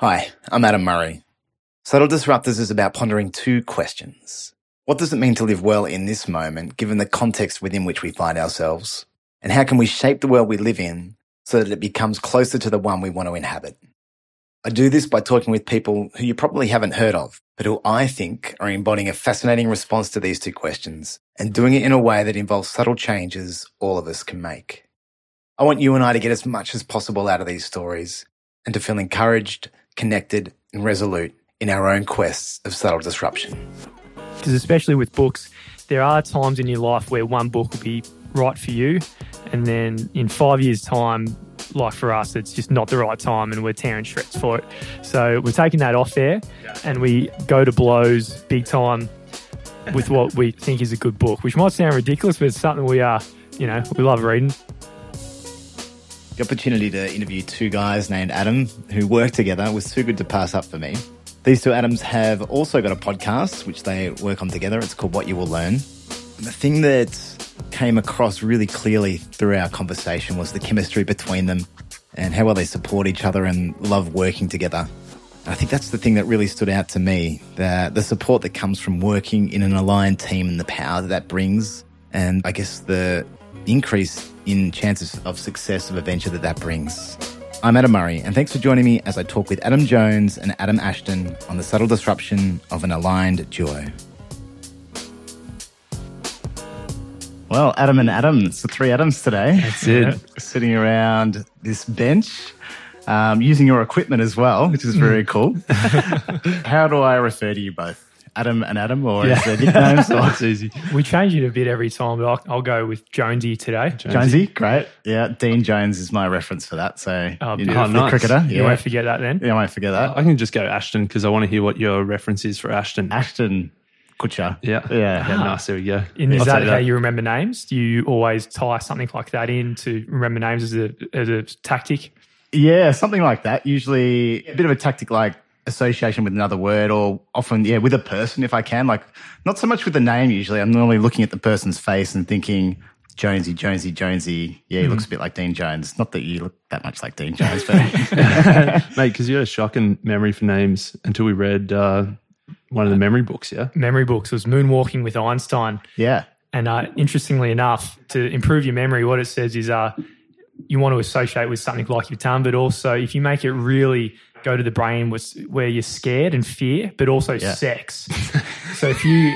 Hi, I'm Adam Murray. Subtle Disruptors is about pondering two questions. What does it mean to live well in this moment, given the context within which we find ourselves? And how can we shape the world we live in so that it becomes closer to the one we want to inhabit? I do this by talking with people who you probably haven't heard of, but who I think are embodying a fascinating response to these two questions and doing it in a way that involves subtle changes all of us can make. I want you and I to get as much as possible out of these stories and to feel encouraged, connected, and resolute in our own quests of subtle disruption. Because especially with books, there are times in your life where one book will be right for you, and then in five years' time, like for us, it's just not the right time, and we're tearing shreds for it. So we're taking that off there, and we go to blows big time with what we think is a good book, which might sound ridiculous, but it's something we are, you know, we love reading. The opportunity to interview two guys named Adam who work together was too good to pass up for me. These two Adams have also got a podcast which they work on together. It's called What You Will Learn. The thing that came across really clearly through our conversation was the chemistry between them and how well they support each other and love working together. I think that's the thing that really stood out to me, the, the support that comes from working in an aligned team and the power that that brings. And I guess the increase in chances of success of a venture that that brings. I'm Adam Murray, and thanks for joining me as I talk with Adam Jones and Adam Ashton on the subtle disruption of an aligned duo. Well, Adam and Adam, it's the three Adams today. That's it. Sitting around this bench, um, using your equipment as well, which is very cool. How do I refer to you both? Adam and Adam, or Yeah. is there nicknames? Or? That's easy. We change it a bit every time, but I'll, I'll go with Jonesy today. Jonesy, great. Yeah, Dean Jones is my reference for that. So, Oh, you know, beautiful. the nice. cricketer. You Yeah. won't forget that then. yeah, I won't forget that. I can just go Ashton because I want to hear what your reference is for Ashton. Ashton Kutcher. Yeah. Yeah. Yeah, nice. There we go. And is I'll that how you remember names? Do you always tie something like that in to remember names as a as a tactic? Yeah, something like that. Usually a bit of a tactic like association with another word or often, yeah, with a person if I can. Like, not so much with the name usually. I'm normally looking at the person's face and thinking, Jonesy, Jonesy, Jonesy. Yeah, he looks a bit like Dean Jones. Not that you look that much like Dean Jones, but Mate, because you had a shocking memory for names until we read uh, one of the memory books, yeah? Memory books was Moonwalking with Einstein. yeah. And uh, interestingly enough, to improve your memory, what it says is uh, you want to associate with something like your tongue, but also if you make it really go to the brain was where you're scared and fear, but also Yeah. sex. so if you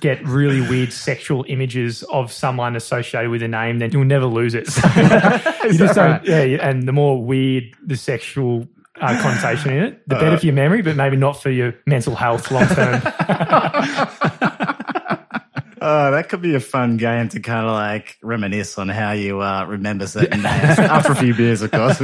get really weird sexual images of someone associated with a name, then you'll never lose it. So you just don't, yeah, and the more weird the sexual uh, connotation in it, the better for your memory, but maybe not for your mental health long term. Oh, that could be a fun game to kind of like reminisce on how you uh, remember certain names after a few beers, of course.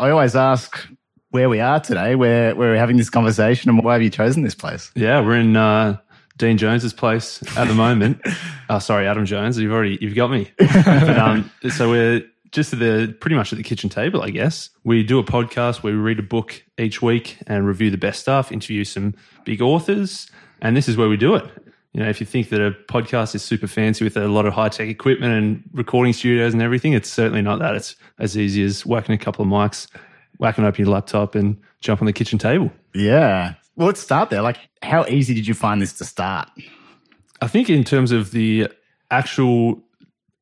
I always ask where we are today, where, where we're having this conversation, and why have you chosen this place? Yeah, we're in uh, Dean Jones's place at the moment. uh, sorry, Adam Jones. You've already you've got me. but, um, so we're just at the pretty much at the kitchen table, I guess. We do a podcast where we read a book each week and review the best stuff, interview some big authors, and this is where we do it. You know, if you think that a podcast is super fancy with a lot of high tech equipment and recording studios and everything, it's certainly not that. It's as easy as whacking a couple of mics, whacking open your laptop, and jump on the kitchen table. Yeah. Well, let's start there. Like, how easy did you find this to start? I think in terms of the actual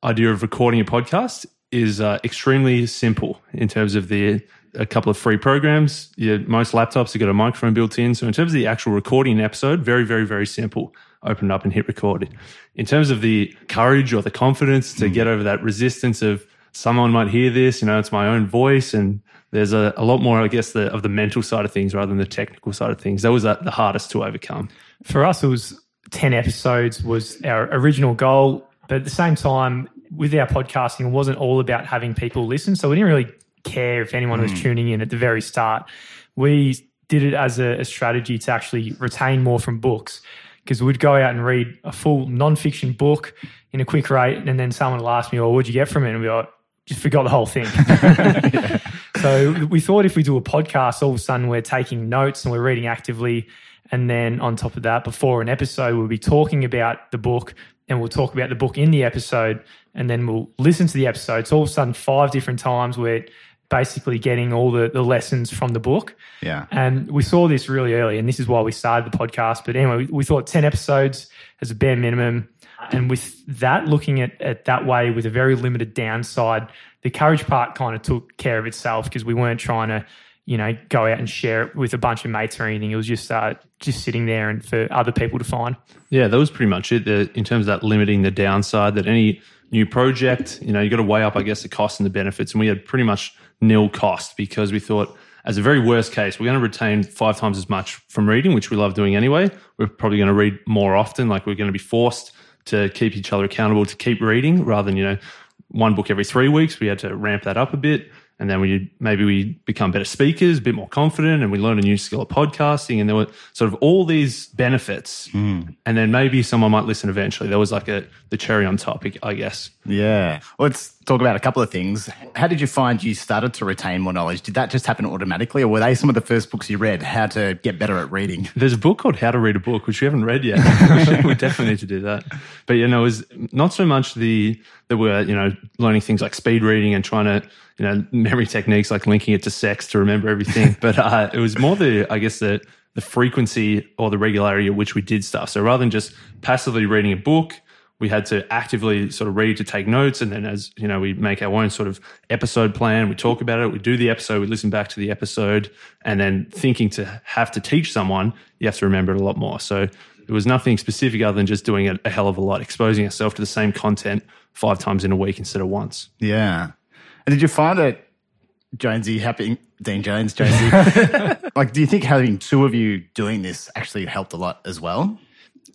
idea of recording a podcast is uh, extremely simple in terms of the a couple of free programs. Yeah, most laptops have got a microphone built in. So in terms of the actual recording an episode, very, very, very simple. Open it up and hit record. In terms of the courage or the confidence to hmm. get over that resistance of someone might hear this, you know, it's my own voice and there's a, a lot more, I guess, the, of the mental side of things rather than the technical side of things. That was the hardest to overcome. for us, it was 10 episodes was our original goal. But at the same time, with our podcasting, it wasn't all about having people listen. So we didn't really care if anyone was hmm. tuning in at the very start. We did it as a, a strategy to actually retain more from books because we'd go out and read a full nonfiction book in a quick rate. And then someone will ask me, "Well, what'd you get from it? And we're like, just forgot the whole thing. So we thought if we do a podcast, all of a sudden we're taking notes and we're reading actively. And then on top of that, before an episode, we'll be talking about the book and we'll talk about the book in the episode. And then we'll listen to the episode. So all of a sudden, five different times we're basically getting all the, the lessons from the book. Yeah. And we saw this really early, and this is why we started the podcast. But anyway, we, we thought 10 episodes as a bare minimum. And with that, looking at it that way with a very limited downside, the courage part kind of took care of itself because we weren't trying to, you know, go out and share it with a bunch of mates or anything. It was just uh, just sitting there and for other people to find. Yeah, that was pretty much it. The, in terms of that limiting the downside, that any new project, you know, you got to weigh up, I guess, the costs and the benefits. And we had pretty much nil cost because we thought, as a very worst case, we're going to retain five times as much from reading, which we love doing anyway. We're probably going to read more often, like we're going to be forced to keep each other accountable to keep reading rather than, you know, one book every three weeks. We had to ramp that up a bit. And then we maybe we become better speakers, a bit more confident, and we learn a new skill of podcasting. And there were sort of all these benefits. Mm. And then maybe someone might listen eventually. There was like a the cherry on top, I guess. Yeah. Let's talk about a couple of things. How did you find you started to retain more knowledge? Did that just happen automatically, or were they some of the first books you read? How to get better at reading? There's a book called How to Read a Book, which we haven't read yet. we definitely need to do that. But you know, it was not so much the that we're you know learning things like speed reading and trying to you know memory techniques like linking it to sex to remember everything. but uh, it was more the I guess the the frequency or the regularity at which we did stuff. So rather than just passively reading a book, we had to actively sort of read to take notes. And then as, you know, we make our own sort of episode plan, we talk about it, we do the episode, we listen back to the episode, and then thinking to have to teach someone, you have to remember it a lot more. So it was nothing specific other than just doing it a hell of a lot, exposing yourself to the same content five times in a week instead of once. Yeah. And did you find that Jonesy happy Dean Jones, Jonesy? like, do you think having two of you doing this actually helped a lot as well?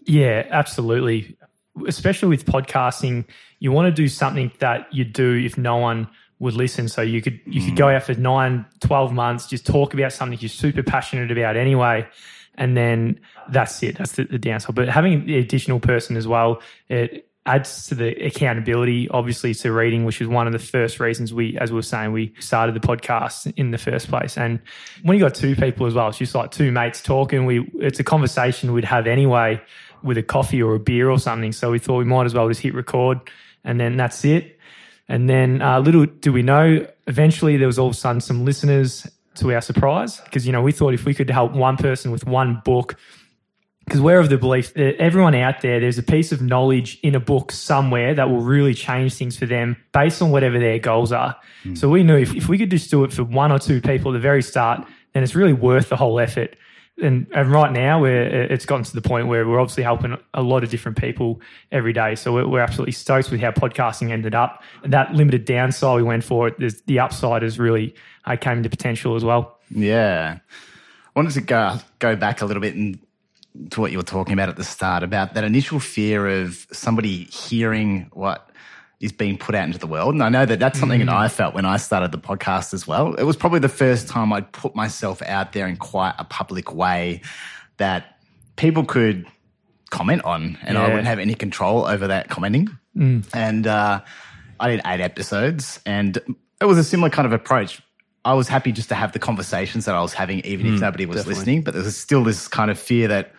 Yeah, absolutely. Especially with podcasting, you want to do something that you'd do if no one would listen. So you could you could go mm. out for nine, 12 months, just talk about something you're super passionate about anyway. And then that's it. That's the, the downside. But having the additional person as well, it adds to the accountability, obviously, to reading, which is one of the first reasons we, as we were saying, we started the podcast in the first place. And when you got two people as well, it's just like two mates talking. We it's a conversation we'd have anyway with a coffee or a beer or something. So we thought we might as well just hit record, and then that's it. And then uh, little do we know, eventually there was all of a sudden some listeners to our surprise because you know we thought if we could help one person with one book because we're of the belief that everyone out there, there's a piece of knowledge in a book somewhere that will really change things for them based on whatever their goals are. Mm. So we knew if, if we could just do it for one or two people at the very start, then it's really worth the whole effort. And, and right now, we're, it's gotten to the point where we're obviously helping a lot of different people every day. So we're, we're absolutely stoked with how podcasting ended up. That limited downside we went for, it, the upside has really uh, came into potential as well. Yeah. I wanted to go, go back a little bit and to what you were talking about at the start about that initial fear of somebody hearing what is being put out into the world. And I know that that's something mm. that I felt when I started the podcast as well. It was probably the first time I'd put myself out there in quite a public way that people could comment on and yeah. I wouldn't have any control over that commenting. Mm. And uh, I did eight episodes and it was a similar kind of approach. I was happy just to have the conversations that I was having, even mm, if nobody was definitely. listening. But there was still this kind of fear that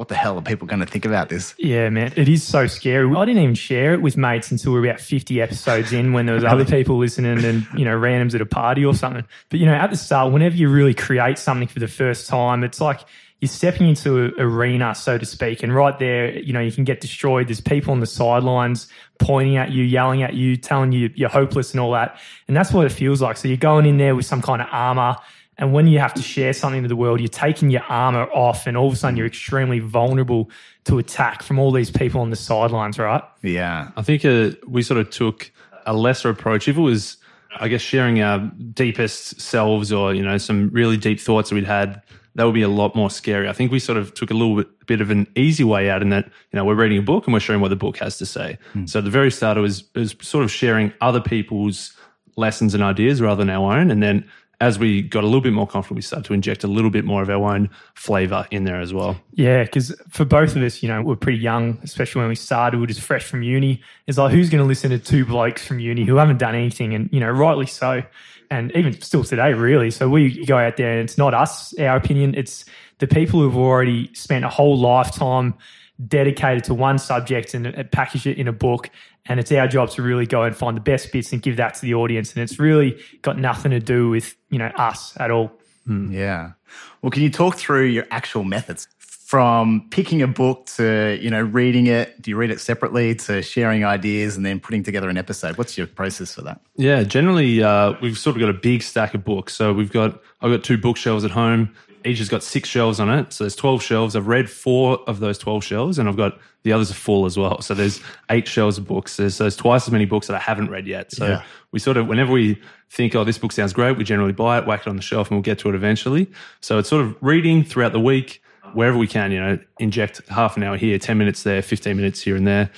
what the hell are people going to think about this? Yeah, man, it is so scary. I didn't even share it with mates until we were about 50 episodes in when there was other people listening and, you know, randoms at a party or something. But, you know, at the start, whenever you really create something for the first time, it's like you're stepping into an arena, so to speak. And right there, you know, you can get destroyed. There's people on the sidelines pointing at you, yelling at you, telling you you're hopeless and all that. And that's what it feels like. So you're going in there with some kind of armor and when you have to share something to the world, you're taking your armor off, and all of a sudden you're extremely vulnerable to attack from all these people on the sidelines, right? Yeah. I think uh, we sort of took a lesser approach. If it was, I guess, sharing our deepest selves or, you know, some really deep thoughts that we'd had, that would be a lot more scary. I think we sort of took a little bit, bit of an easy way out in that, you know, we're reading a book and we're sharing what the book has to say. Mm. So at the very start, it was, it was sort of sharing other people's lessons and ideas rather than our own. And then as we got a little bit more confident, we started to inject a little bit more of our own flavor in there as well. Yeah, because for both of us, you know, we're pretty young, especially when we started. We are just fresh from uni. It's like, who's going to listen to two blokes from uni who haven't done anything? And, you know, rightly so. And even still today, really. So we go out there and it's not us, our opinion. It's the people who've already spent a whole lifetime dedicated to one subject and package it in a book. And it's our job to really go and find the best bits and give that to the audience. And it's really got nothing to do with, you know, us at all. Yeah. Well, can you talk through your actual methods from picking a book to, you know, reading it? Do you read it separately to sharing ideas and then putting together an episode? What's your process for that? Yeah, generally uh, we've sort of got a big stack of books. So we've got I've got two bookshelves at home. Each has got six shelves on it. So there's 12 shelves. I've read four of those 12 shelves and I've got the others are full as well. So there's eight shelves of books. There's, there's twice as many books that I haven't read yet. So Yeah. we sort of, whenever we think, oh, this book sounds great, we generally buy it, whack it on the shelf and we'll get to it eventually. So it's sort of reading throughout the week, wherever we can, you know, inject half an hour here, 10 minutes there, 15 minutes here and there,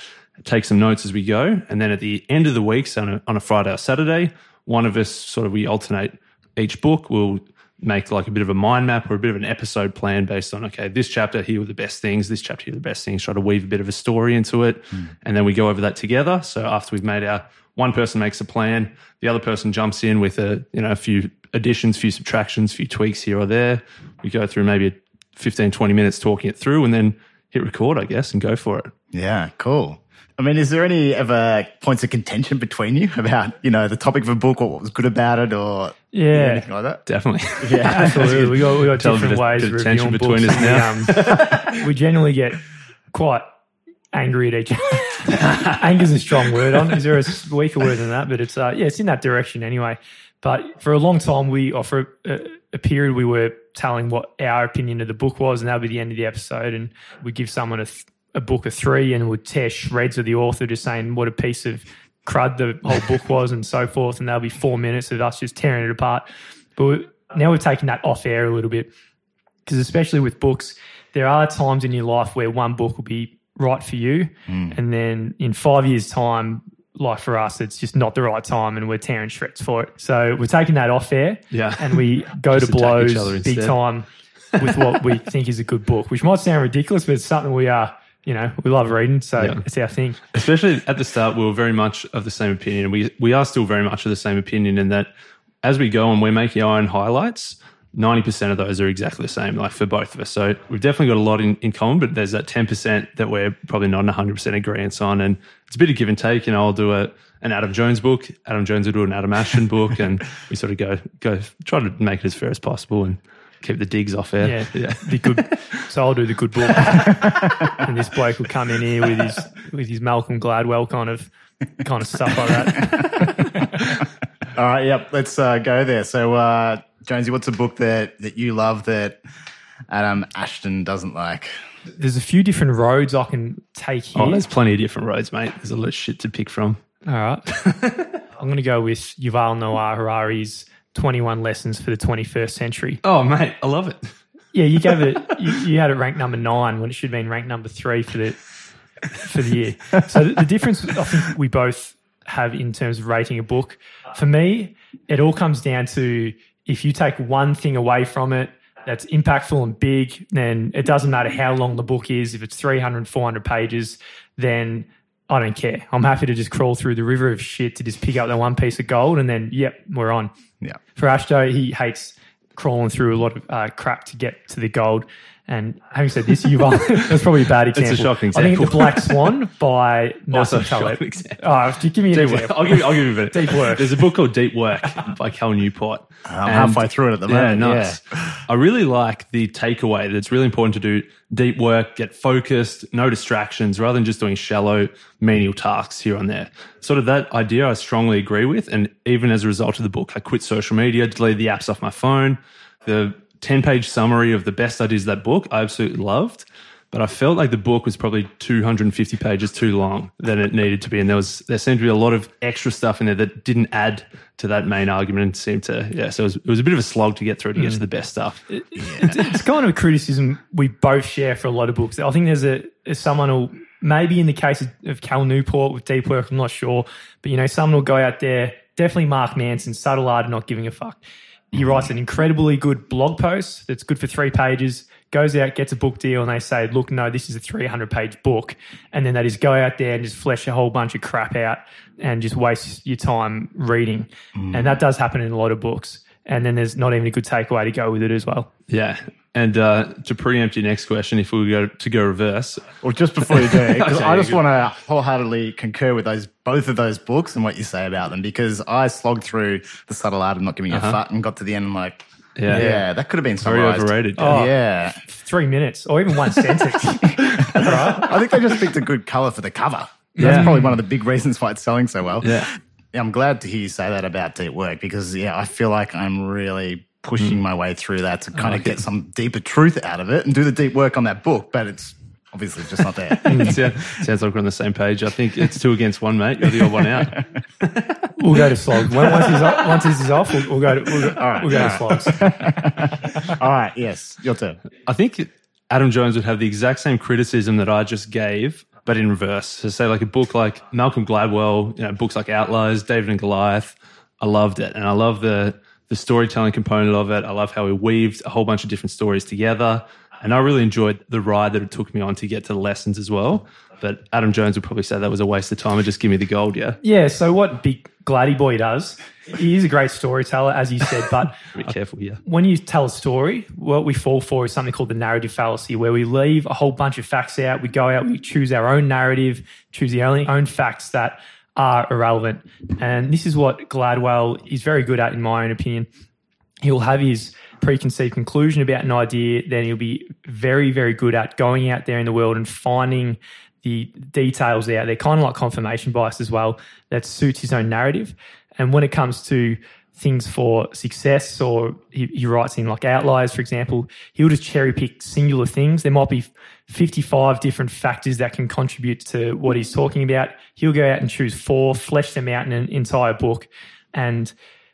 take some notes as we go. And then at the end of the week, so on a, on a Friday or Saturday, one of us sort of, we alternate each book. We'll make like a bit of a mind map or a bit of an episode plan based on okay this chapter here were the best things this chapter here were the best things try to weave a bit of a story into it. Hmm. And then we go over that together. So after we've made our one person makes a plan the other person jumps in with a you know a few additions few subtractions few tweaks here or there. We go through maybe 15 20 minutes talking it through and then hit record i guess and go for it. Yeah, cool. I mean, is there any ever points of contention between you about, you know, the topic of a book or what was good about it or Yeah. anything like that? definitely Yeah. Absolutely. We got, we got Tell different of- ways bit of of tension reviewing between books. us and we, um, we generally get quite angry at each other. Anger's a strong word. On is there a weaker word than that? But it's uh, yeah, it's in that direction anyway. But for a long time, we or for a, a period, we were telling what our opinion of the book was, and that would be the end of the episode. And we'd give someone a, th- a book of three, and would tear shreds of the author, just saying what a piece of crud the whole book was, and so forth. And that'll be four minutes of us just tearing it apart. But we, now we're taking that off air a little bit because especially with books, there are times in your life where one book will be right for you, and then in five years' time, like for us, it's just not the right time, and we're tearing shreds for it. So we're taking that off air, Yeah. and we go to blows big time with what we think is a good book, which might sound ridiculous, but it's something we are. You know, we love reading, so Yeah. it's our thing. especially at the start, we were very much of the same opinion. We we are still very much of the same opinion in that as we go and we're making our own highlights, ninety percent of those are exactly the same, like for both of us. So we've definitely got a lot in, in common, but there's that ten percent that we're probably not hundred percent agreement on, and it's a bit of give and take. You know, I'll do a an Adam Jones book, Adam Jones will do an Adam Ashton book, and we sort of go go try to make it as fair as possible and keep the digs off air. Yeah, yeah. the good. So I'll do the good book, and this bloke will come in here with his with his Malcolm Gladwell kind of kind of stuff like that. All right, yep. Let's uh, go there. So, uh, Jonesy, what's a book that, that you love that Adam Ashton doesn't like? There's a few different roads I can take here. Oh, there's plenty of different roads, mate. There's a lot of shit to pick from. All right, I'm going to go with Yuval Noah Harari's 21 Lessons for the 21st Century. Oh, mate, I love it. Yeah, you gave it. You, you had it ranked number nine when it should have been ranked number three for the for the year. So the, the difference I think we both have in terms of rating a book, for me, it all comes down to if you take one thing away from it that's impactful and big, then it doesn't matter how long the book is. If it's 300, 400 pages, then I don't care. I'm happy to just crawl through the river of shit to just pick up that one piece of gold and then, yep, we're on Yeah. for Ashto, he hates crawling through a lot of uh, crap to get to the gold. And having said this, you've that's probably a bad example. It's a shocking example. I think the. Black Swan by Also Nassim Taleb. Oh, if you give me an Deep work. example. I'll give you, I'll give you a bit. Deep Work. There's a book called Deep Work by Cal Newport. I'm And- halfway through it at the Yeah, moment. nice. I really like the takeaway that it's really important to do deep work, get focused, no distractions, rather than just doing shallow, menial tasks here and there. Sort of that idea I strongly agree with. And even as a result of the book, I quit social media, deleted the apps off my phone. The 10 page summary of the best ideas of that book, I absolutely loved. But I felt like the book was probably 250 pages too long than it needed to be. And there was there seemed to be a lot of extra stuff in there that didn't add to that main argument and seemed to, yeah. So it was, it was a bit of a slog to get through to get to mm. the best stuff. it's, it's kind of a criticism we both share for a lot of books. I think there's a someone who maybe in the case of, of Cal Newport with Deep Work, I'm not sure, but you know, someone will go out there. Definitely Mark Manson, subtle art, of not giving a fuck. He writes an incredibly good blog post that's good for three pages. Goes out, gets a book deal, and they say, "Look, no, this is a 300 page book," and then they just go out there and just flesh a whole bunch of crap out and just waste your time reading. Mm. And that does happen in a lot of books. And then there's not even a good takeaway to go with it as well. Yeah. And uh, to preempt your next question, if we go to go reverse, Well, just before you do, because Okay, I just want to wholeheartedly concur with those both of those books and what you say about them, because I slogged through the subtle art of not giving a fuck and got to the end and like, Yeah. yeah, that could have been very overrated. Oh. Yeah, Three minutes or even one sentence. right? I think they just picked a good color for the cover. Yeah. That's probably one of the big reasons why it's selling so well. Yeah. Yeah, I'm glad to hear you say that about deep work because yeah, I feel like I'm really pushing hmm. my way through that to kind of get some deeper truth out of it and do the deep work on that book, but it's obviously just not there. Hmm. Sound- Sounds like we're on the same page. I think it's two against one, mate. You're the odd one out. We'll go to slogs. Once he's off, once this is off, we'll, we'll go to we'll, go- we'll go to slogs. All right, yes, your turn. I think Adam Jones would have the exact same criticism that I just gave, but in reverse. So, say like a book like Malcolm Gladwell, you know, books like Outliers, David and Goliath. I loved it, and I love the the storytelling component of it. I love how he weaved a whole bunch of different stories together, and I really enjoyed the ride that it took me on to get to the lessons as well. But Adam Jones would probably say that was a waste of time and just give me the gold. Yeah, Yeah. So what Big Gladdy Boy does, he is a great storyteller, as you said, but be careful yeah. when you tell a story, what we fall for is something called the narrative fallacy, where we leave a whole bunch of facts out. We go out, we choose our own narrative, choose the only own facts that are irrelevant. And this is what Gladwell is very good at, in my own opinion. He'll have his preconceived conclusion about an idea, then he'll be very, very good at going out there in the world and finding the details out there, kind of like confirmation bias as well, that suits his own narrative. And when it comes to things for success, or he, he writes in like outliers, for example, he'll just cherry pick singular things. There might be 55 different factors that can contribute to what he's talking about. He'll go out and choose four, flesh them out in an entire book. And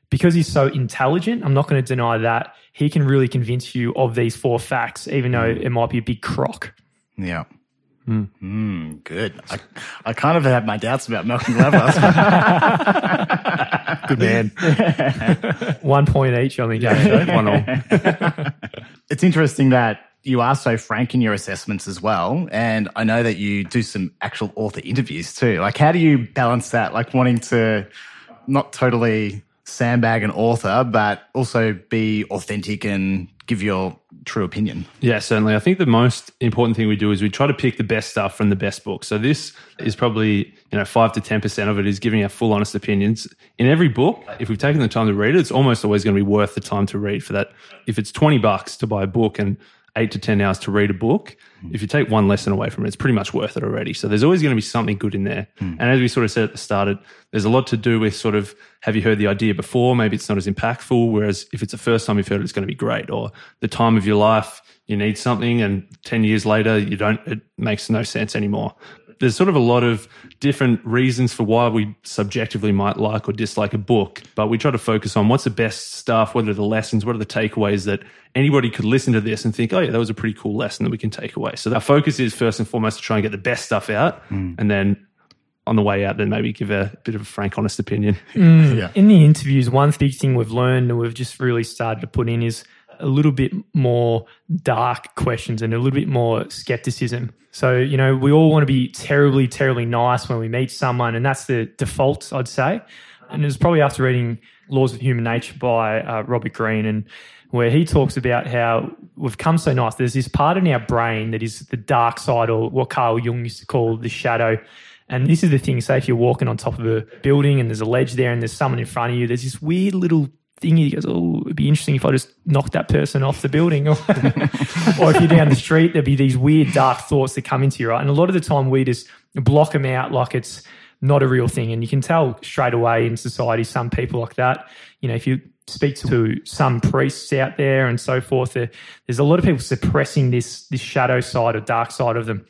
because he's so intelligent, I'm not going to deny that, he can really convince you of these four facts, even though it might be a big crock. Yeah. Mm, good. I, I kind of had my doubts about Malcolm Gladwell. Good man. One point each on the game. show. One all. it's interesting that you are so frank in your assessments as well. And I know that you do some actual author interviews too. Like, how do you balance that? Like, wanting to not totally sandbag an author, but also be authentic and give your true opinion. Yeah, certainly. I think the most important thing we do is we try to pick the best stuff from the best book. So this is probably, you know, five to ten percent of it is giving our full honest opinions. In every book, if we've taken the time to read it, it's almost always going to be worth the time to read for that. If it's twenty bucks to buy a book and eight to ten hours to read a book, hmm. if you take one lesson away from it, it's pretty much worth it already. So there's always going to be something good in there. Hmm. And as we sort of said at the start, there's a lot to do with sort of have you heard the idea before? Maybe it's not as impactful. Whereas if it's the first time you've heard it, it's going to be great. Or the time of your life, you need something, and 10 years later, you don't, it makes no sense anymore. There's sort of a lot of different reasons for why we subjectively might like or dislike a book, but we try to focus on what's the best stuff, what are the lessons, what are the takeaways that anybody could listen to this and think, oh, yeah, that was a pretty cool lesson that we can take away. So our focus is first and foremost to try and get the best stuff out, hmm. and then on the way out, then maybe give a bit of a frank, honest opinion. Hmm. Yeah. In the interviews, one big thing we've learned and we've just really started to put in is a little bit more dark questions and a little bit more skepticism. So, you know, we all want to be terribly, terribly nice when we meet someone, and that's the default, I'd say. And it was probably after reading Laws of Human Nature by uh, Robert Greene, and where he talks about how we've come so nice. There's this part in our brain that is the dark side, or what Carl Jung used to call the shadow. And this is the thing, say if you're walking on top of a building and there's a ledge there and there's someone in front of you, there's this weird little thing he goes, Oh, it'd be interesting if I just knocked that person off the building. or if you're down the street, there'd be these weird dark thoughts that come into you, right? And a lot of the time we just block them out like it's not a real thing. And you can tell straight away in society, some people like that. You know, if you speak to some priests out there and so forth, there's a lot of people suppressing this this shadow side or dark side of them.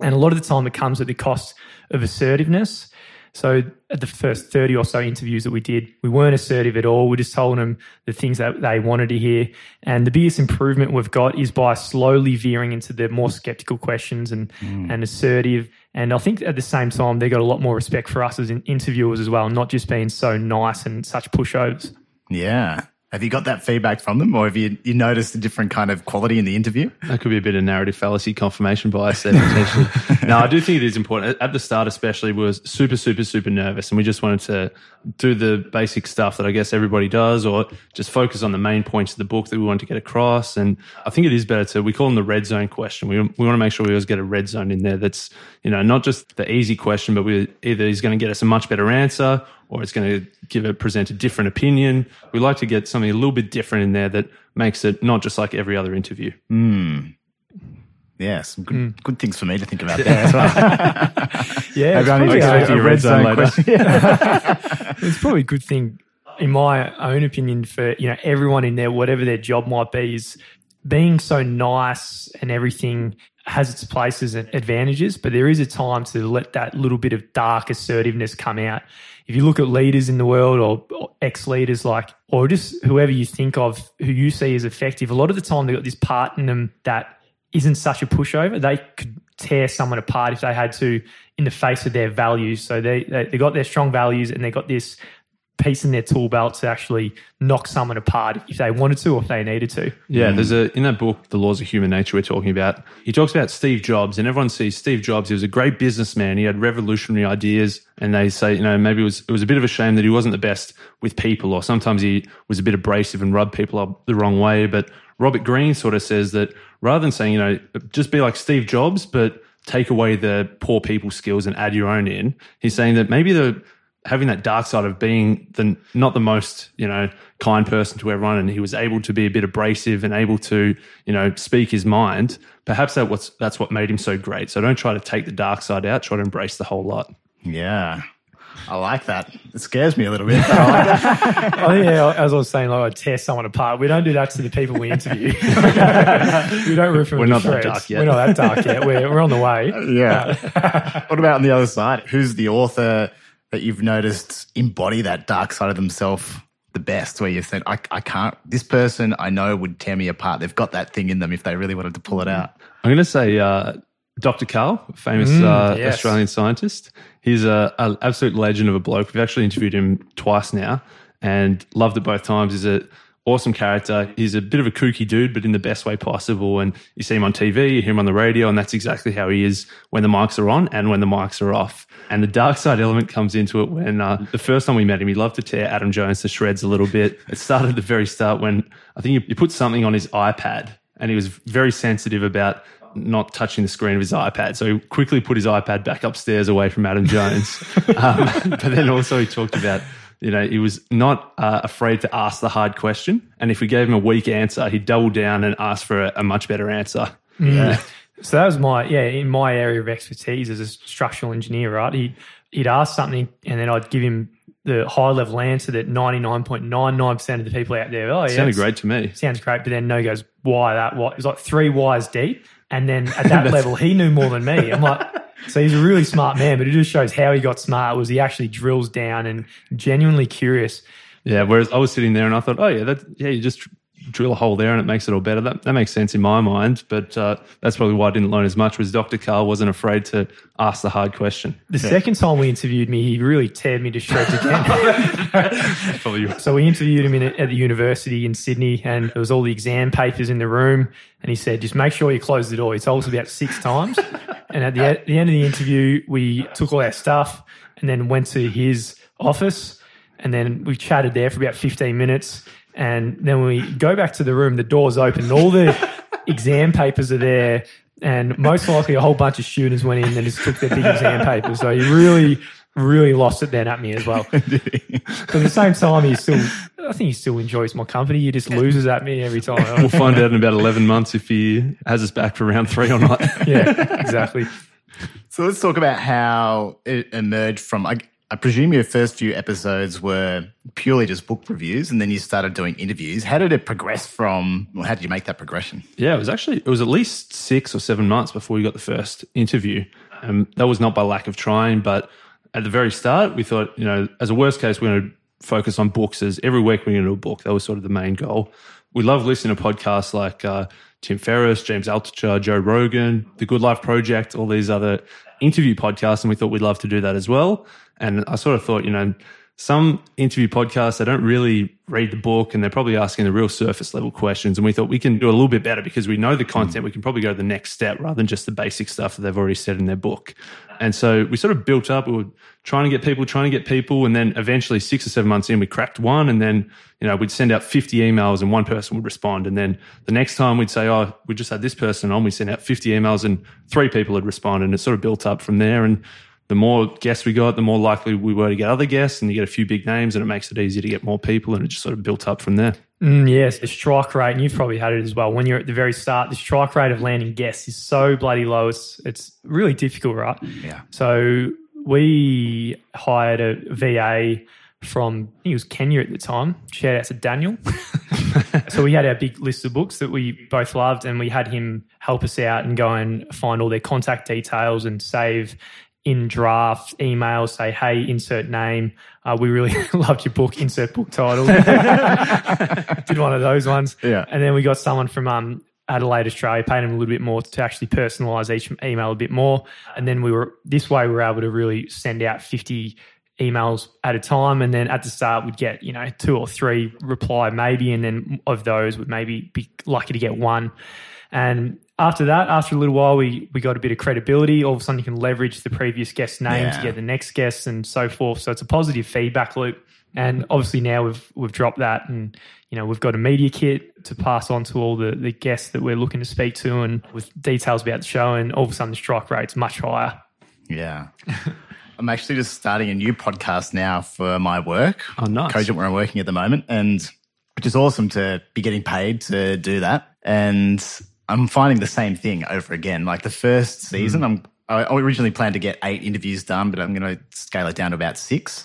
And a lot of the time it comes at the cost of assertiveness. So at the first 30 or so interviews that we did, we weren't assertive at all. We just told them the things that they wanted to hear. And the biggest improvement we've got is by slowly veering into the more skeptical questions and, mm. and assertive. And I think at the same time, they got a lot more respect for us as interviewers as well, not just being so nice and such pushovers. Yeah. Have you got that feedback from them, or have you, you noticed a different kind of quality in the interview? That could be a bit of narrative fallacy confirmation bias there potentially. no, I do think it is important. At the start, especially, we were super, super, super nervous, and we just wanted to do the basic stuff that I guess everybody does, or just focus on the main points of the book that we want to get across. And I think it is better to we call them the red zone question. We we want to make sure we always get a red zone in there. That's you know not just the easy question, but we either he's going to get us a much better answer, or it's going to give it present a different opinion. We like to get something a little bit different in there that makes it not just like every other interview. Hmm. Yeah, some good, hmm. good things for me to think about there as well. Yeah, it's Maybe I need probably, to go a, to your red zone later. question. it's probably a good thing, in my own opinion, for you know everyone in there, whatever their job might be, is being so nice and everything has its places and advantages, but there is a time to let that little bit of dark assertiveness come out. If you look at leaders in the world or, or ex leaders, like, or just whoever you think of who you see as effective, a lot of the time they've got this part in them that isn't such a pushover. They could tear someone apart if they had to in the face of their values. So they, they, they got their strong values and they got this piece in their tool belt to actually knock someone apart if they wanted to or if they needed to. Yeah, mm. there's a in that book, The Laws of Human Nature, we're talking about. He talks about Steve Jobs, and everyone sees Steve Jobs. He was a great businessman. He had revolutionary ideas, and they say, you know, maybe it was it was a bit of a shame that he wasn't the best with people, or sometimes he was a bit abrasive and rubbed people up the wrong way. But Robert Greene sort of says that rather than saying, you know, just be like Steve Jobs, but take away the poor people skills and add your own in, he's saying that maybe the having that dark side of being the not the most you know kind person to everyone and he was able to be a bit abrasive and able to you know speak his mind perhaps that what's that's what made him so great so don't try to take the dark side out try to embrace the whole lot Yeah. I like that. It scares me a little bit. I like that. Oh yeah, as I was saying, like I'd tear someone apart. We don't do that to the people we interview. we don't rip them We're to not that dark yet. We're not that dark yet. We're, we're on the way. yeah. what about on the other side? Who's the author that you've noticed embody that dark side of themselves the best, where you've said, I, I can't, this person I know would tear me apart. They've got that thing in them if they really wanted to pull it out. i'm going to say uh, dr karl famous uh, yes. australian scientist he's a, a absolute legend of a bloke we've actually interviewed him twice now and loved it both times he's a awesome character. He's a bit of a kooky dude, but in the best way possible. And you see him on TV, you hear him on the radio, and that's exactly how he is when the mics are on and when the mics are off. And the dark side element comes into it when uh, the first time we met him, he loved to tear Adam Jones to shreds a little bit. It started at the very start when I think you, you put something on his iPad, and he was very sensitive about not touching the screen of his iPad. So he quickly put his iPad back upstairs away from Adam Jones. um, but then also he talked about you know, he was not uh, afraid to ask the hard question. And if we gave him a weak answer, he'd double down and ask for a, a much better answer. Yeah. So that was my yeah in my area of expertise as a structural engineer. Right, he he'd ask something and then I'd give him the high level answer that ninety nine point nine nine percent of the people out there. Oh yeah, Sounded great to me. Sounds great, but then no goes why that? Why it was like three whys deep, and then at that level he knew more than me. I'm like. So he's a really smart man, but it just shows how he got smart. Was he actually drills down and genuinely curious? Yeah. Whereas I was sitting there and I thought, oh yeah, that yeah, you just drill a hole there and it makes it all better. That that makes sense in my mind. But uh, that's probably why I didn't learn as much. Was Dr. Karl wasn't afraid to ask the hard question. The second time we interviewed me, he really teared me to shreds again. Probably So we interviewed him in, at the university in Sydney, and there was all the exam papers in the room. And he said, "Just make sure you close the door." He told us about six times. And at the, at the end of the interview, we took all our stuff and then went to his office, and then we chatted there for about fifteen minutes. And then when we go back to the room, the door's open, all the exam papers are there. And most likely, a whole bunch of students went in and just took their big exam papers. So he really, really lost it then at me as well. But at the same time, he still, I think he still enjoys my company. He just loses at me every time. We'll find out in about 11 months if he has us back for round three or not. yeah, exactly. So let's talk about how it emerged from. I, I presume your first few episodes were purely just book reviews, and then you started doing interviews. How did it progress from? Well, how did you make that progression? Yeah, it was actually it was at least six or seven months before we got the first interview. Um, that was not by lack of trying, but at the very start, we thought, you know, as a worst case, we're going to focus on books. As every week we're going to do a book. That was sort of the main goal. We love listening to podcasts like uh, Tim Ferriss, James Altucher, Joe Rogan, The Good Life Project, all these other interview podcasts, and we thought we'd love to do that as well. And I sort of thought, you know, some interview podcasts, they don't really read the book and they're probably asking the real surface level questions. And we thought we can do a little bit better because we know the hmm. content. We can probably go to the next step rather than just the basic stuff that they've already said in their book. And so we sort of built up. We were trying to get people, trying to get people. And then eventually, six or seven months in, we cracked one. And then, you know, we'd send out 50 emails and one person would respond. And then the next time we'd say, oh, we just had this person on. We sent out 50 emails and three people had responded. And it sort of built up from there. And the more guests we got, the more likely we were to get other guests, and you get a few big names, and it makes it easier to get more people, and it just sort of built up from there. Mm, yes, the strike rate, and you've probably had it as well. When you're at the very start, the strike rate of landing guests is so bloody low. It's it's really difficult, right? Yeah. So we hired a VA from I think it was Kenya at the time. Shout out to Daniel. so we had our big list of books that we both loved, and we had him help us out and go and find all their contact details and save in draft email, say, hey, insert name. Uh, we really loved your book, insert book title. Did one of those ones. Yeah. And then we got someone from um, Adelaide, Australia, paid them a little bit more to actually personalize each email a bit more. And then we were, this way, we were able to really send out 50 emails at a time. And then at the start, we'd get, you know, two or three reply maybe. And then of those, would maybe be lucky to get one. And after that, after a little while, we we got a bit of credibility. All of a sudden, you can leverage the previous guest's name Yeah. to get the next guest, and so forth. So it's a positive feedback loop. And obviously now we've we've dropped that, and you know we've got a media kit to pass on to all the the guests that we're looking to speak to, and with details about the show. And all of a sudden, the strike rate's much higher. Yeah. I'm actually just starting a new podcast now for my work. Oh, nice. Cogent, where I'm working at the moment, and which is awesome to be getting paid to do that. And I'm finding the same thing over again. Like the first season, hmm. I'm I originally planned to get eight interviews done, but I'm going to scale it down to about six.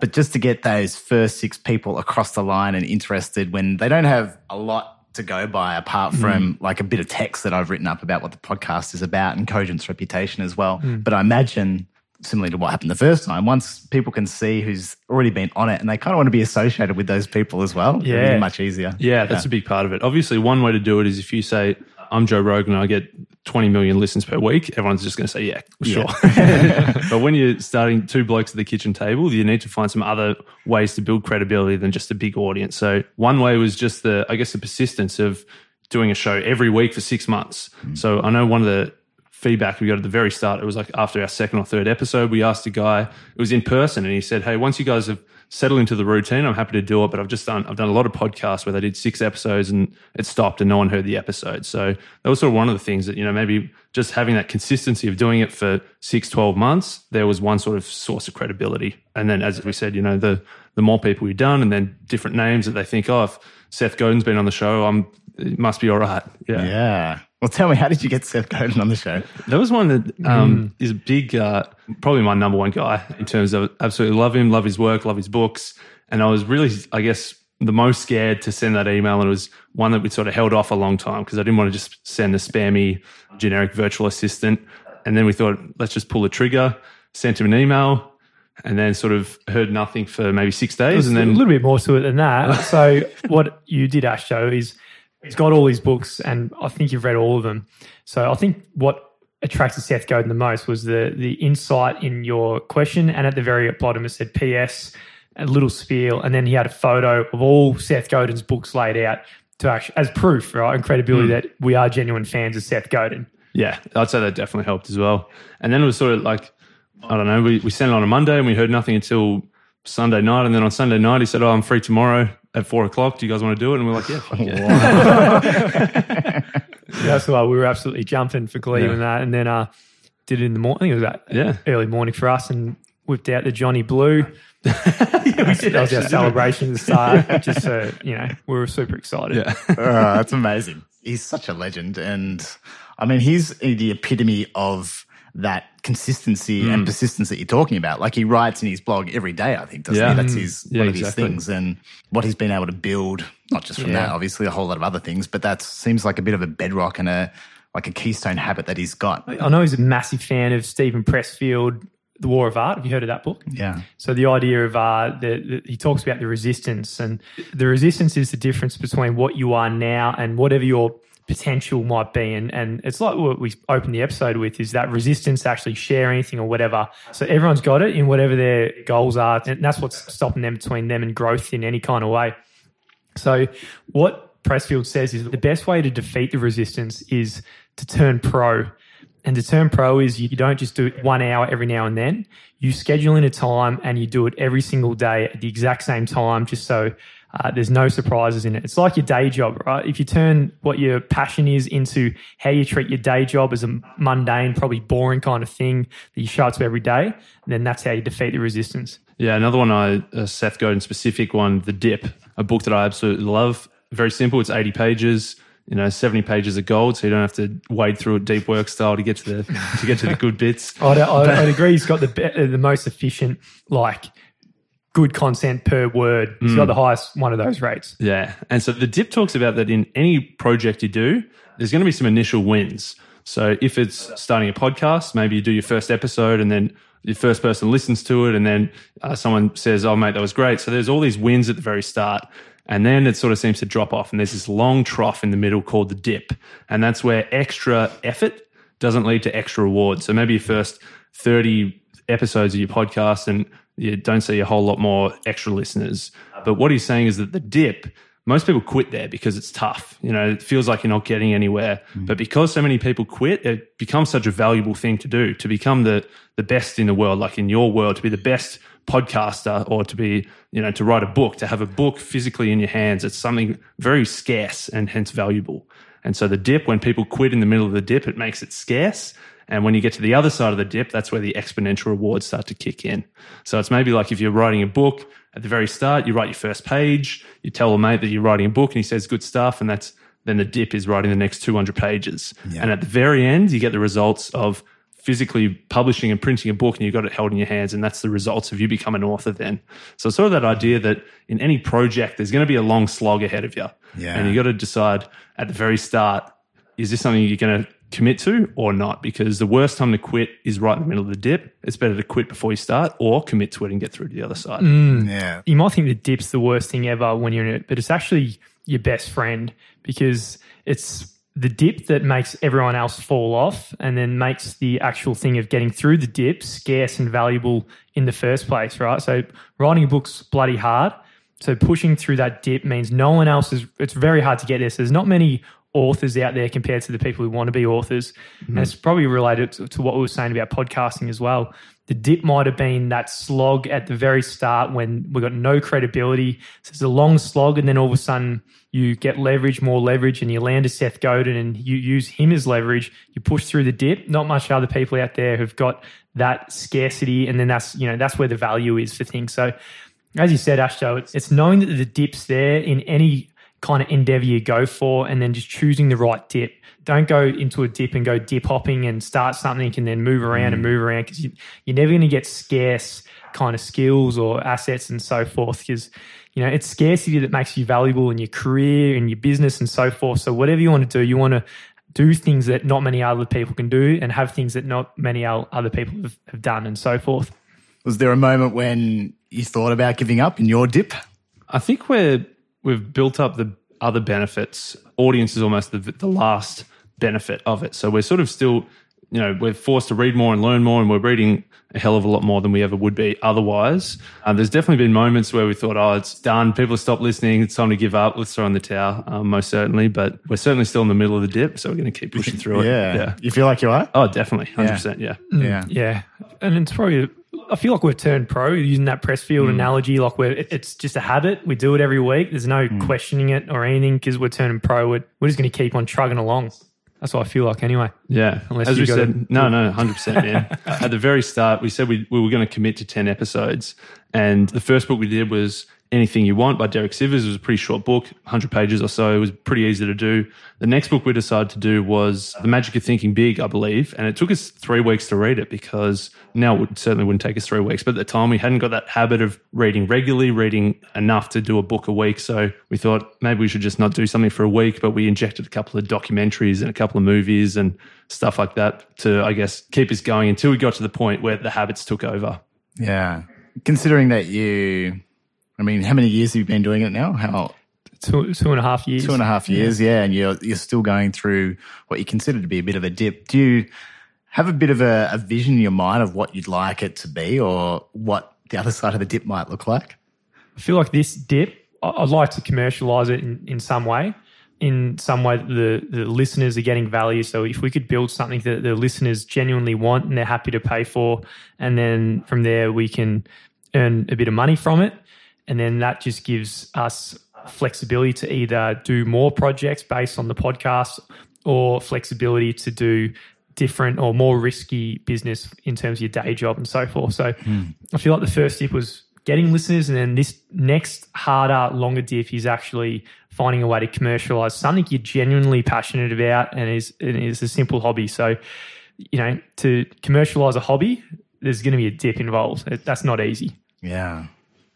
But just to get those first six people across the line and interested when they don't have a lot to go by apart hmm. from like a bit of text that I've written up about what the podcast is about and Cogent's reputation as well. Hmm. But I imagine similarly to what happened the first time, once people can see who's already been on it and they kind of want to be associated with those people as well, it'll be Yeah. much easier. Yeah, that's a big part of it. Obviously, one way to do it is if you say, I'm Joe Rogan I get 20 million listens per week, everyone's just going to say, yeah, sure. but when you're starting two blokes at the kitchen table, you need to find some other ways to build credibility than just a big audience. So one way was just the, I guess, the persistence of doing a show every week for six months. Mm. So I know one of the feedback we got at the very start, it was like after our second or third episode, we asked a guy, it was in person, and he said, Hey, once you guys have settled into the routine, I'm happy to do it. But I've just done I've done a lot of podcasts where they did six episodes and it stopped and no one heard the episode. So that was sort of one of the things that, you know, maybe just having that consistency of doing it for six, 12 months, there was one sort of source of credibility. And then as we said, you know, the the more people you've done and then different names that they think, oh, if Seth Godin's been on the show, I'm it must be all right. Yeah. Yeah. Well, tell me, how did you get Seth Godin on the show? There was one that um, is a big, uh, probably my number one guy in terms of absolutely love him, love his work, love his books. And I was really, I guess, the most scared to send that email. And it was one that we sort of held off a long time because I didn't want to just send a spammy generic virtual assistant. And then we thought, let's just pull the trigger, sent him an email, and then sort of heard nothing for maybe six days. And then a little bit more to it than that. so what you did, Ash, Joe, is he's got all these books, and I think you've read all of them. So I think what attracted Seth Godin the most was the the insight in your question, and at the very bottom it said P.S. a little spiel, and then he had a photo of all Seth Godin's books laid out to actually as proof, right, and credibility hmm. that we are genuine fans of Seth Godin. Yeah, I'd say that definitely helped as well. And then it was sort of like, I don't know, we, we sent it on a Monday and we heard nothing until Sunday night. And then on Sunday night, he said, Oh, I'm free tomorrow at four o'clock. Do you guys want to do it? And we're like, Yeah, fuck yeah. That's why we were absolutely jumping for glee Yeah. when that, and then uh, did it in the morning. It was that Yeah. early morning for us, and whipped out the Johnny Blue. yeah, that was our celebration at the start. Just so you know, we were super excited. Yeah. oh, that's amazing. He's such a legend. And I mean, he's the epitome of that consistency Mm. and persistence that you're talking about. Like he writes in his blog every day, I think, doesn't Yeah. he? That's his Yeah, one of exactly. his things. And what he's been able to build, not just from Yeah. that, obviously a whole lot of other things, but that seems like a bit of a bedrock and a like a keystone habit that he's got. I know he's a massive fan of Steven Pressfield, The War of Art. Have you heard of that book? Yeah. So the idea of uh, the, the, he talks about the resistance, and the resistance is the difference between what you are now and whatever your potential might be. And, and it's like what we opened the episode with is that resistance to actually share anything or whatever. So everyone's got it in whatever their goals are. And that's what's stopping them between them and growth in any kind of way. So what Pressfield says is the best way to defeat the resistance is to turn pro. And to turn pro is you don't just do it one hour every now and then. You schedule in a time and you do it every single day at the exact same time, just so uh, there's no surprises in it. It's like your day job, right? If you turn what your passion is into how you treat your day job as a mundane, probably boring kind of thing that you show up to every day, then that's how you defeat the resistance. Yeah, another one, I a Seth Godin specific one, The Dip, a book that I absolutely love. Very simple. It's 80 pages you know, 70 pages of gold, so you don't have to wade through it deep work style to get to the to get to the good bits. I'd, I'd, I'd agree. He's got the the most efficient, like good consent per word. He's mm. got the highest one of those rates. Yeah, and so the dip talks about that in any project you do, there's going to be some initial wins. So if it's starting a podcast, maybe you do your first episode and then the first person listens to it and then uh, someone says, "Oh, mate, that was great." So there's all these wins at the very start. And then it sort of seems to drop off. And there's this long trough in the middle called the dip. And that's where extra effort doesn't lead to extra rewards. So maybe your first 30 episodes of your podcast and you don't see a whole lot more extra listeners. But what he's saying is that the dip, most people quit there because it's tough. You know, it feels like you're not getting anywhere. Mm. But because so many people quit, it becomes such a valuable thing to do to become the the best in the world, like in your world, to be the best podcaster or to be, you know, to write a book, to have a book physically in your hands. It's something very scarce and hence valuable. And so the dip, when people quit in the middle of the dip, it makes it scarce. And when you get to the other side of the dip, that's where the exponential rewards start to kick in. So it's maybe like if you're writing a book at the very start, you write your first page, you tell a mate that you're writing a book and he says good stuff. And that's then the dip is writing the next 200 pages. Yeah. And at the very end, you get the results of physically publishing and printing a book and you've got it held in your hands and that's the results of you become an author then so sort of that idea that in any project there's going to be a long slog ahead of you yeah. and you've got to decide at the very start is this something you're going to commit to or not because the worst time to quit is right in the middle of the dip it's better to quit before you start or commit to it and get through to the other side mm, yeah you might think the dip's the worst thing ever when you're in it but it's actually your best friend because it's the dip that makes everyone else fall off and then makes the actual thing of getting through the dip scarce and valuable in the first place, right? So writing a book's bloody hard. So pushing through that dip means no one else is, it's very hard to get this. There's not many authors out there compared to the people who want to be authors. Mm-hmm. And it's probably related to, to, what we were saying about podcasting as well. The dip might have been that slog at the very start when we got no credibility. So it's a long slog, and then all of a sudden you get leverage, more leverage, and you land a Seth Godin and you use him as leverage. You push through the dip. Not much other people out there have got that scarcity, and then that's you know that's where the value is for things. So, as you said, Ashto, it's, it's knowing that the dip's there in any kind of endeavor you go for, and then just choosing the right dip. Don't go into a dip and go dip hopping and start something and then move around mm. and move around because you, you're never going to get scarce kind of skills or assets and so forth because you know, it's scarcity that makes you valuable in your career, in your business, and so forth. So, whatever you want to do, you want to do things that not many other people can do and have things that not many other people have, have done, and so forth. Was there a moment when you thought about giving up in your dip? I think we're we've built up the other benefits. Audience is almost the, the last benefit of it. So we're sort of still you know, we're forced to read more and learn more, and we're reading a hell of a lot more than we ever would be otherwise. Um, there's definitely been moments where we thought, oh, it's done. People have stopped listening. It's time to give up. Let's throw in the towel, um, most certainly. But we're certainly still in the middle of the dip, so we're going to keep pushing through yeah. it. Yeah. You feel like you are? Oh, definitely. 100%. Yeah. Yeah. Yeah. yeah. And it's probably, I feel like we've turned pro using that Pressfield mm. analogy. Like we're, it's just a habit. We do it every week. There's no mm. questioning it or anything because we're turning pro. We're, we're just going to keep on trugging along. That's what I feel like anyway. Yeah. Unless As we said, to, no, no, 100%, man. At the very start, we said we, we were going to commit to 10 episodes. And the first book we did was Anything You Want by Derek Sivers. It was a pretty short book, 100 pages or so. It was pretty easy to do. The next book we decided to do was The Magic of Thinking Big, I believe. And it took us three weeks to read it because now it certainly wouldn't take us three weeks. But at the time, we hadn't got that habit of reading regularly, reading enough to do a book a week. So we thought maybe we should just not do something for a week, but we injected a couple of documentaries and a couple of movies and stuff like that to, I guess, keep us going until we got to the point where the habits took over. Yeah. Considering that you I mean, how many years have you been doing it now? How? two two and a half years. two and a half years, yeah, and you're you're still going through what you consider to be a bit of a dip. Do you have a bit of a, a vision in your mind of what you'd like it to be, or what the other side of the dip might look like? I feel like this dip, I'd like to commercialize it in, in some way. In some way, the, the listeners are getting value. So, if we could build something that the listeners genuinely want and they're happy to pay for, and then from there we can earn a bit of money from it, and then that just gives us flexibility to either do more projects based on the podcast or flexibility to do different or more risky business in terms of your day job and so forth. So hmm. I feel like the first dip was getting listeners, and then this next harder, longer dip is actually finding a way to commercialize something you're genuinely passionate about and is and is a simple hobby. So, you know, to commercialize a hobby, there's going to be a dip involved. That's not easy. Yeah,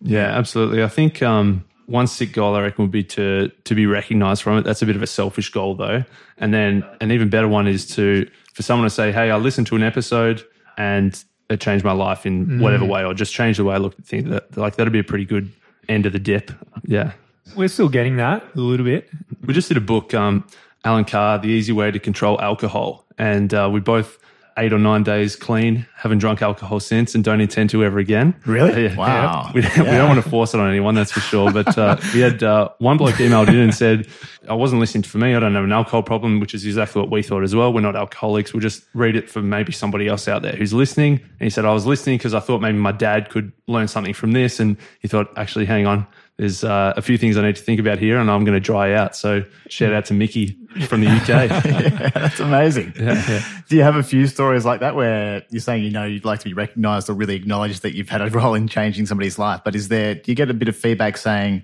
Yeah, absolutely. I think um, one sick goal I reckon would be to to be recognised from it. That's a bit of a selfish goal though. And then an even better one is to for someone to say, "Hey, I listened to an episode and it changed my life in whatever way, or just changed the way I looked at things." That, like that'd be a pretty good end of the dip. Yeah. We're still getting that a little bit. We just did a book, um, Allen Carr, The Easy Way to Control Alcohol. And uh, we both eight or nine days clean, haven't drunk alcohol since, and don't intend to ever again. Really? Yeah, Wow. yeah. We, we don't want to force it on anyone, that's for sure. But uh, we had uh, one bloke emailed in and said, I wasn't listening for me. I don't have an alcohol problem, which is exactly what we thought as well. We're not alcoholics. We'll just read it for maybe somebody else out there who's listening. And he said, I was listening because I thought maybe my dad could learn something from this. And he thought, actually, hang on. There's uh, a few things I need to think about here, and I'm going to dry out. So, shout out to Mickey from the UK. yeah, that's amazing. Do you have a few stories like that where you're saying you know you'd like to be recognised or really acknowledged that you've had a role in changing somebody's life? But is there do you get a bit of feedback saying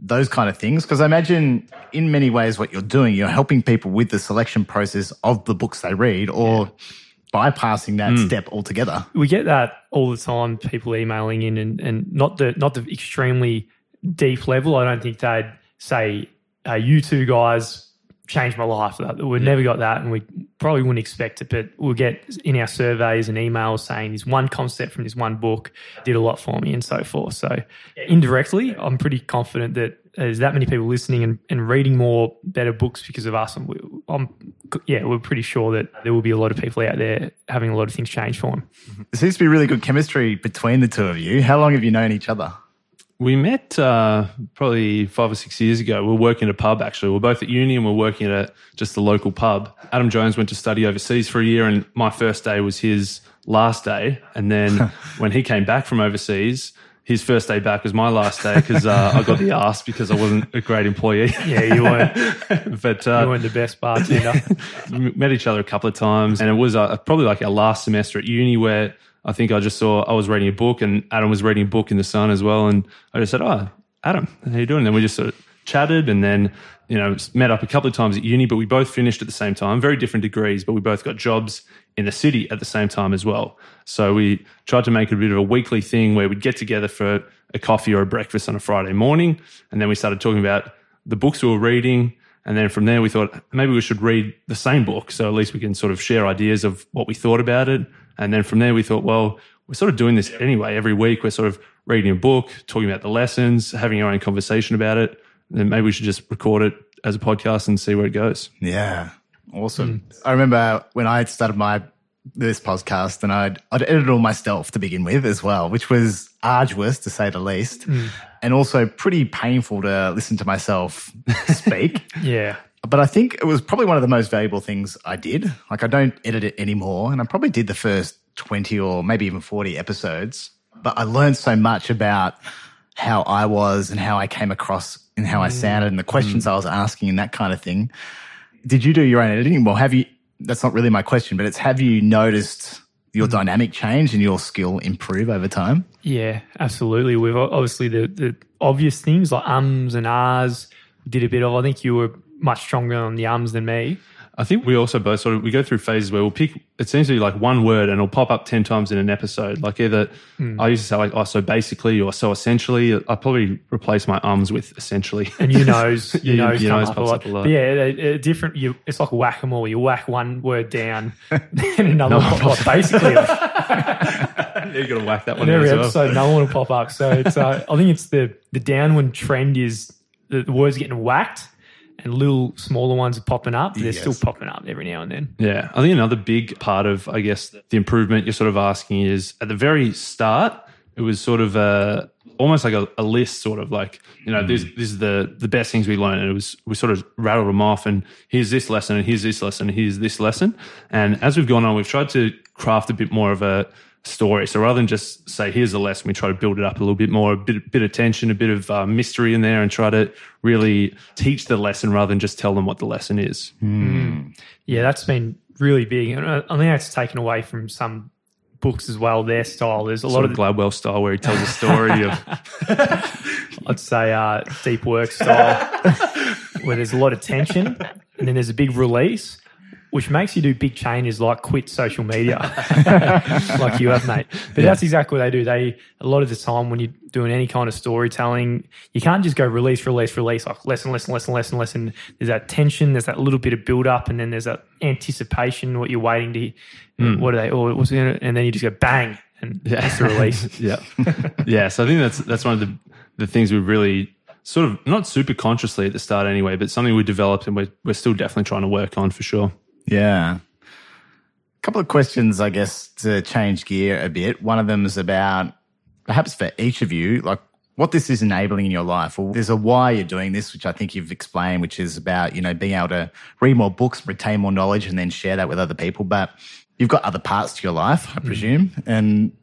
those kind of things? Because I imagine in many ways what you're doing, you're helping people with the selection process of the books they read, or bypassing that step altogether. we get that all the time. People emailing in, and, and not the not the extremely deep level. I don't think they'd say, uh, "You two guys changed my life." That- We've never got that, and we probably wouldn't expect it. But we'll get in our surveys and emails saying, "This one concept from this one book did a lot for me," and so forth. So indirectly, I'm pretty confident that there's that many people listening and, and reading more better books because of us. And we, I'm, yeah, we're pretty sure that there will be a lot of people out there having a lot of things change for them. There seems to be really good chemistry between the two of you. How long have you known each other? We met uh, probably five or six years ago. We were working at a pub, actually. We are both at uni and we are working at a, just a local pub. Adam Jones went to study overseas for a year, and my first day was his last day. And then when he came back from overseas, his first day back was my last day because uh, I got the ass because I wasn't a great employee. Yeah, you weren't. but You uh, weren't the best bartender. we met each other a couple of times, and it was uh, probably like our last semester at uni where I think I just saw I was reading a book, and Adam was reading a book in the sun as well, and I just said, "Oh, Adam, how are you doing?" And then we just sort of chatted, and then you know met up a couple of times at uni, but we both finished at the same time, very different degrees, but we both got jobs in the city at the same time as well. So we tried to make it a bit of a weekly thing where we'd get together for a coffee or a breakfast on a Friday morning, and then we started talking about the books we were reading. And then from there, we thought maybe we should read the same book. So at least we can sort of share ideas of what we thought about it. And then from there, we thought, well, we're sort of doing this anyway. Every week, we're sort of reading a book, talking about the lessons, having our own conversation about it. And then maybe we should just record it as a podcast and see where it goes. Yeah, awesome. Hmm. I remember when I started my this podcast, and I'd I'd edited all myself to begin with as well, which was arduous to say the least, hmm. and also pretty painful to listen to myself speak. yeah. But I think it was probably one of the most valuable things I did. Like I don't edit it anymore, and I probably did the first twenty or maybe even forty episodes. But I learned so much about how I was and how I came across and how I hmm. sounded and the questions I was asking and that kind of thing. Did you do your own editing? Well, have you? That's not really my question, but it's have you noticed your hmm. dynamic change and your skill improve over time? Yeah, absolutely. We've obviously the, the obvious things like ums and ahs did a bit of. I think you were much stronger on the ums than me. I think we also both sort of we go through phases where we'll pick. It seems to be like one word and it'll pop up ten times in an episode. Like either I used to say like oh so basically or so essentially. I probably replace my ums with essentially. And you knows, you Yeah, knows, you knows up a pops lot. up a lot. Yeah, different. You, it's like whack a mole. You whack one word down, and another one pop up. Basically, you got to whack that one in every as well. episode, another one will pop up. So it's. Uh, I think it's the the downward trend is the, the words getting whacked and little smaller ones are popping up. They're still popping up every now and then. Yeah, I think another big part of, I guess, the improvement you're sort of asking is at the very start, it was sort of a almost like a, a list, sort of like you know, this mm. this is the the best things we learned, and it was we sort of rattled them off, and here's this lesson, and here's this lesson, and here's this lesson, and as we've gone on, we've tried to craft a bit more of a story. So rather than just say here's the lesson, we try to build it up a little bit more, a bit bit of tension, a bit of uh, mystery in there, and try to really teach the lesson rather than just tell them what the lesson is. Yeah, that's been really big. And I I think that's taken away from some books as well, their style. There's a lot Sort of, of Gladwell style where he tells a story of I'd say, uh, deep work style, where there's a lot of tension and then there's a big release, which makes you do big changes like quit social media, like you have, mate. But that's exactly what they do. They, a lot of the time when you're doing any kind of storytelling, you can't just go release, release, release, like lesson, lesson, lesson, lesson, lesson. There's that tension, there's that little bit of build up, and then there's that anticipation, what you're waiting to, hmm. what are they, or what's in it? And then you just go bang, and that's the release. yeah, yeah. So I think that's that's one of the the things we really sort of not super consciously at the start anyway, but something we developed and we're we're still definitely trying to work on for sure. Yeah. A couple of questions, I guess, to change gear a bit. One of them is about perhaps for each of you, like what this is enabling in your life. Well, there's a why you're doing this, which I think you've explained, which is about, you know, being able to read more books, retain more knowledge, and then share that with other people. But you've got other parts to your life, I hmm. presume. And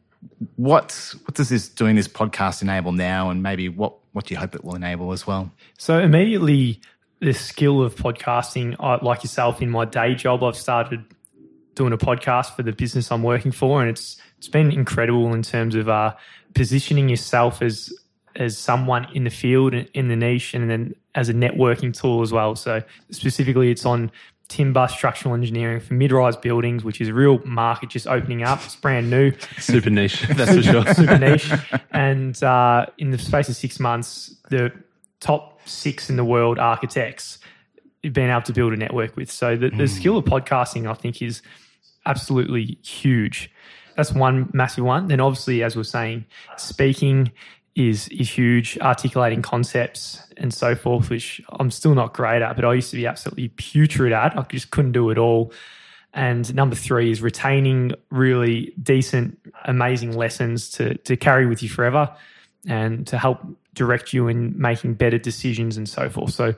what what does this doing this podcast enable now and maybe what what do you hope it will enable as well? So immediately, the skill of podcasting, I, like yourself, in my day job, I've started doing a podcast for the business I'm working for, and it's it's been incredible in terms of uh, positioning yourself as as someone in the field in the niche, and then as a networking tool as well. So specifically, it's on timber structural engineering for mid-rise buildings, which is a real market just opening up. It's brand new Super niche, that's for sure. super niche. And uh, in the space of six months, the top six in the world architects you've been able to build a network with. So the, the hmm. skill of podcasting, I think, is absolutely huge. That's one massive one. Then obviously, as we're saying, speaking is is huge, articulating concepts and so forth, which I'm still not great at, but I used to be absolutely putrid at. I just couldn't do it all. And number three is retaining really decent, amazing lessons to, to carry with you forever and to help direct you in making better decisions and so forth. So,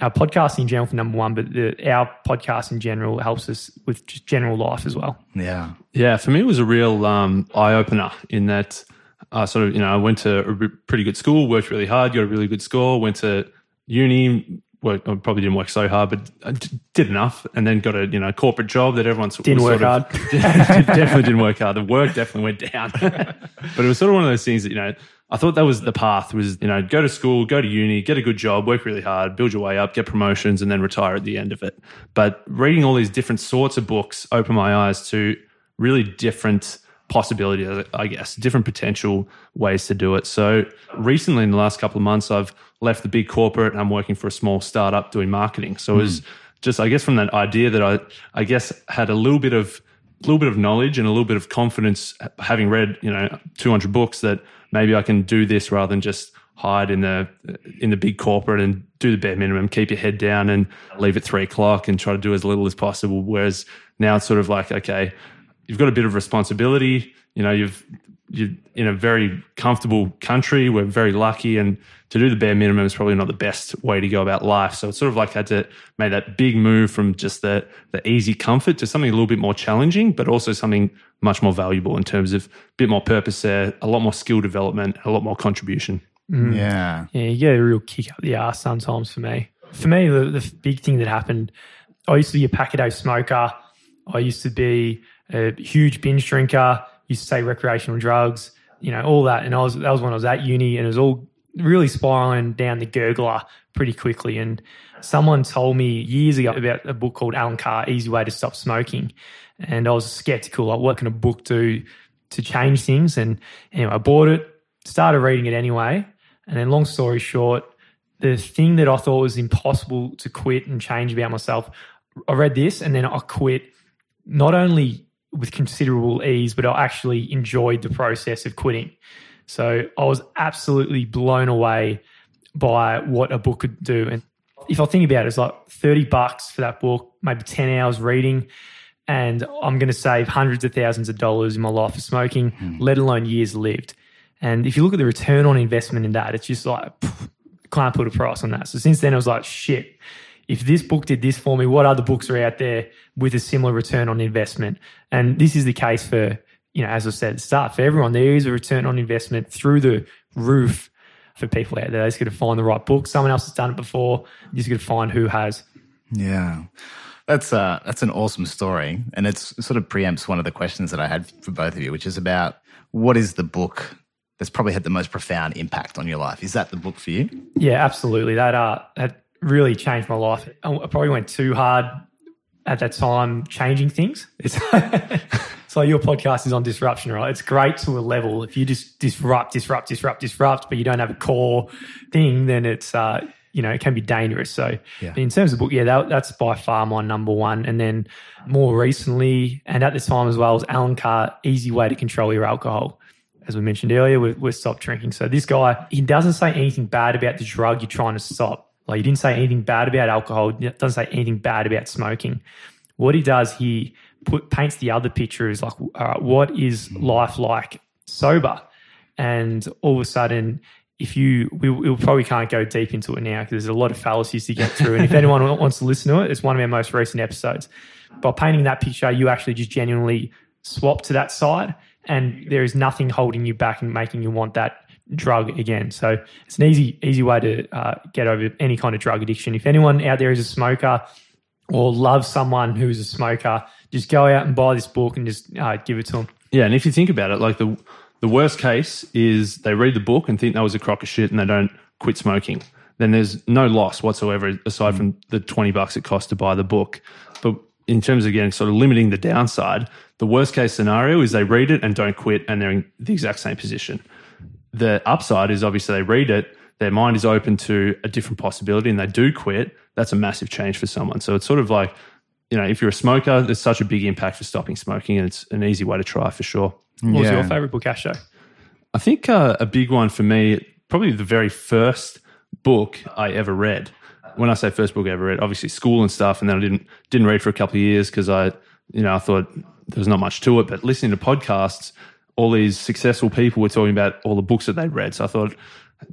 our podcast in general for number one, but the, our podcast in general helps us with just general life as well. Yeah. Yeah, for me, it was a real um, eye opener in that I sort of, you know, I went to a pretty good school, worked really hard, got a really good score, went to uni, worked, I probably didn't work so hard, but I d- did enough, and then got a, you know, corporate job that everyone's Didn't work hard. definitely didn't work hard. The work definitely went down. but it was sort of one of those things that, you know, I thought that was the path was, you know, go to school, go to uni, get a good job, work really hard, build your way up, get promotions, and then retire at the end of it. But reading all these different sorts of books opened my eyes to really different possibilities, I guess, different potential ways to do it. So recently in the last couple of months, I've left the big corporate and I'm working for a small startup doing marketing. So it was just, I guess, from that idea that I, I guess, had a little bit of, little bit of knowledge and a little bit of confidence, having read, you know, 200 books, that maybe I can do this rather than just hide in the in the big corporate and do the bare minimum, keep your head down and leave at three o'clock and try to do as little as possible. Whereas now it's sort of like, okay, you've got a bit of responsibility. You know, you've you're in a very comfortable country. We're very lucky, and to do the bare minimum is probably not the best way to go about life. So it's sort of like had to make that big move from just the the easy comfort to something a little bit more challenging, but also something much more valuable in terms of a bit more purpose there, a lot more skill development, a lot more contribution. Mm. Yeah. Yeah, you get a real kick up the ass sometimes for me. For me, the, the big thing that happened, I used to be a pack a day smoker. I used to be a huge binge drinker, to take recreational drugs, you know, all that. And I was that was when I was at uni and it was all really spiraling down the gurgler pretty quickly. And someone told me years ago about a book called Allen Carr, Easy Way to Stop Smoking. And I was skeptical, like what can a book do to change things? And anyway, I bought it, started reading it anyway. And then, long story short, the thing that I thought was impossible to quit and change about myself, I read this and then I quit not only with considerable ease, but I actually enjoyed the process of quitting. So I was absolutely blown away by what a book could do. And if I think about it, it's like 30 bucks for that book, maybe 10 hours reading, and I'm going to save hundreds of thousands of dollars in my life for smoking, Hmm. let alone years lived. And if you look at the return on investment in that, it's just like, pff, can't put a price on that. So since then, I was like, shit, if this book did this for me, what other books are out there with a similar return on investment? And this is the case for, you know, as I said at the start, for everyone, there is a return on investment through the roof for people out there. They're just got to find the right book. Someone else has done it before. You just got to find who has. Yeah. That's uh that's an awesome story. And it's sort of preempts one of the questions that I had for both of you, which is about what is the book that's probably had the most profound impact on your life? Is that the book for you? Yeah, absolutely. That uh, that really changed my life. I probably went too hard at that time changing things. It's so your podcast is on disruption, right? It's great to a level. If you just disrupt, disrupt, disrupt, disrupt, but you don't have a core thing, then it's uh, you know it can be dangerous. So Yeah. in terms of book, yeah, that, that's by far my number one. And then more recently, and at this time as well, was Allen Carr, Easy Way to Control Your Alcohol as we mentioned earlier, we we stopped drinking. So this guy, he doesn't say anything bad about the drug you're trying to stop. Like he didn't say anything bad about alcohol. Doesn't say anything bad about smoking. What he does, he put paints the other picture is like, all right, what is life like sober? And all of a sudden, if you, we, we probably can't go deep into it now because there's a lot of fallacies to get through. And if anyone wants to listen to it, it's one of our most recent episodes. By painting that picture, you actually just genuinely swap to that side, and there is nothing holding you back and making you want that drug again. So it's an easy, easy way to uh, get over any kind of drug addiction. If anyone out there is a smoker or loves someone who's a smoker, just go out and buy this book and just uh, give it to them. Yeah, and if you think about it, like the the worst case is they read the book and think that was a crock of shit and they don't quit smoking. Then there's no loss whatsoever aside from the twenty bucks it costs to buy the book. But in terms of again sort of limiting the downside, the worst case scenario is they read it and don't quit and they're in the exact same position. The upside is obviously they read it, their mind is open to a different possibility and they do quit. That's a massive change for someone. So it's sort of like, you know, if you're a smoker, there's such a big impact for stopping smoking and it's an easy way to try for sure. What was your favorite book, Ashto? I think uh, a big one for me, probably the very first book I ever read. When I say first book I ever read, obviously school and stuff, and then I didn't didn't read for a couple of years because I, you know, I thought there was not much to it. But listening to podcasts, all these successful people were talking about all the books that they'd read. So I thought,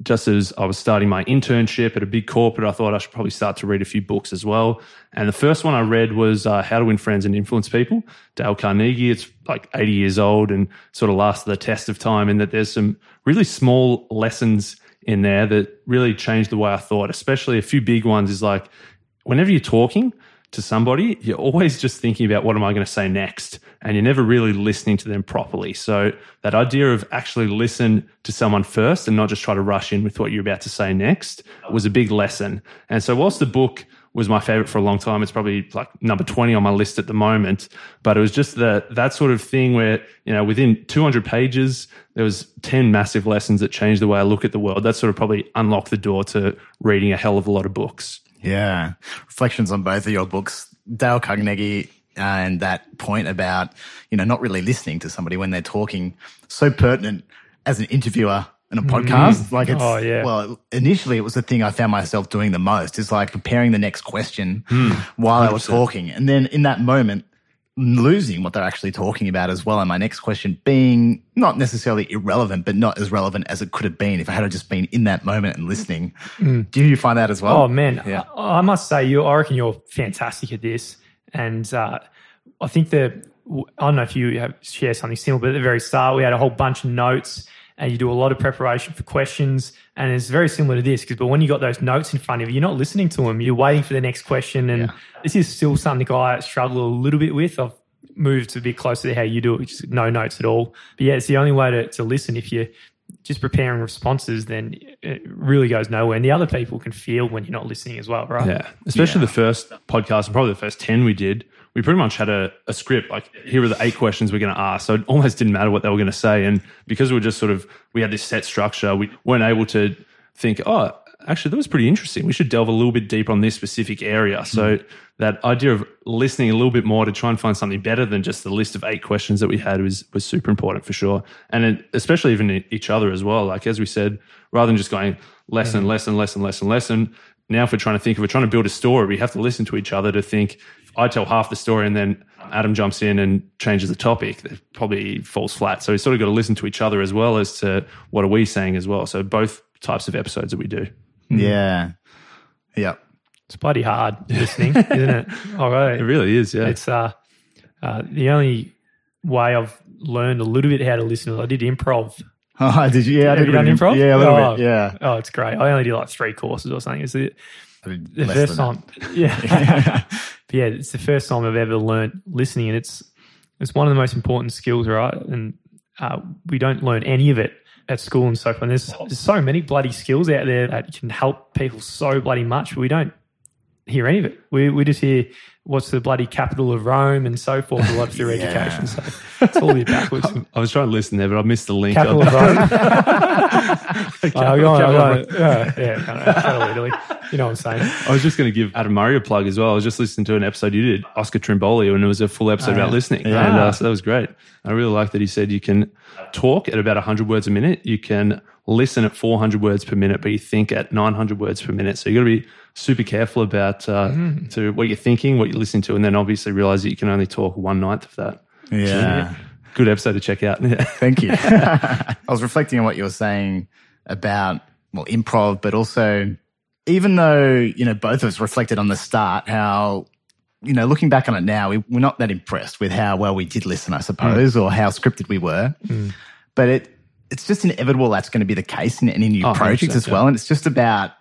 just as I was starting my internship at a big corporate, I thought I should probably start to read a few books as well. And the first one I read was uh, How to Win Friends and Influence People, Dale Carnegie. It's like 80 years old and sort of lasted the test of time, in that there's some really small lessons in there that really changed the way I thought, especially a few big ones is like whenever you're talking to somebody, you're always just thinking about what am I going to say next? And you're never really listening to them properly. So that idea of actually listen to someone first and not just try to rush in with what you're about to say next was a big lesson. And so whilst the book was my favorite for a long time, it's probably like number 20 on my list at the moment. But it was just that that sort of thing where, you know, within 200 pages, there was 10 massive lessons that changed the way I look at the world. That sort of probably unlocked the door to reading a hell of a lot of books. Yeah. Reflections on both of your books. Dale Carnegie uh, and that point about, you know, not really listening to somebody when they're talking, so pertinent as an interviewer in a podcast. Like it's, Oh, yeah. well, initially it was the thing I found myself doing the most is like preparing the next question while I was talking. And then in that moment, losing what they're actually talking about as well. And my next question being not necessarily irrelevant, but not as relevant as it could have been if I had just been in that moment and listening. Do you find that as well? Oh man, Yeah. I, I must say, you. I reckon you're fantastic at this, and uh, I think the I don't know if you have share something similar, but at the very start, we had a whole bunch of notes, and you do a lot of preparation for questions, and it's very similar to this. Because but when you got those notes in front of you, you're not listening to them; you're waiting for the next question, and Yeah. this is still something I struggle a little bit with. I've moved a bit closer to how you do it, which is no notes at all. But yeah, it's the only way to, to listen if you're just preparing responses, then it really goes nowhere. And the other people can feel when you're not listening as well, right? Yeah, especially the first podcast and probably the first 10 we did. We pretty much had a, a script like, here are the eight questions we're going to ask. So it almost didn't matter what they were going to say. And because we were just sort of, we had this set structure, we weren't able to think, oh, actually, that was pretty interesting. We should delve a little bit deeper on this specific area. Mm-hmm. So, that idea of listening a little bit more to try and find something better than just the list of eight questions that we had was was super important for sure, and it, especially even each other as well. Like as we said, rather than just going lesson, mm-hmm. lesson, lesson, lesson, lesson. Now, if we're trying to think, if we're trying to build a story, we have to listen to each other to think. I tell half the story and then Adam jumps in and changes the topic, it probably falls flat. So we sort of got to listen to each other as well as to what are we saying as well. So both types of episodes that we do. Yeah. Yeah. It's bloody hard listening, isn't it? All right. It really is, yeah. It's uh, uh, the only way I've learned a little bit how to listen. is I did improv. Oh, did you? Yeah, I did you done bit improv? Yeah, a little Oh. bit. Yeah. Oh, it's great. I only did like three courses or something. It's the, I did the less first than time. Yeah. But yeah, it's the first time I've ever learned listening, and it's it's one of the most important skills, right? And uh, we don't learn any of it at school and so forth. And there's, there's so many bloody skills out there that can help people so bloody much, but we don't hear any of it. We we just hear what's the bloody capital of Rome and so forth a lot through Yeah. education. So it's all a bit backwards. I was trying to listen there, but I missed the link. capital of Rome. Oh, go on, Capital go Yeah, yeah, kind of, kind of Italy. You know what I'm saying? I was just going to give Adam Murray a plug as well. I was just listening to an episode you did, Oscar Trimboli, and it was a full episode about listening. Yeah. And uh, so that was great. I really like that he said you can talk at about 100 words a minute. You can listen at 400 words per minute, but you think at 900 words per minute. So you've got to be super careful about uh, mm-hmm. to what you're thinking, what you're listening to, and then obviously realize that you can only talk one ninth of that. Yeah. Good episode to check out. Yeah. Thank you. I was reflecting on what you were saying about well improv, but also even though you know both of us reflected on the start how you know looking back on it now we, we're not that impressed with how well we did listen, I suppose, mm. or how scripted we were. Mm. But it it's just inevitable that's going to be the case in any new Oh, project as well, and it's just about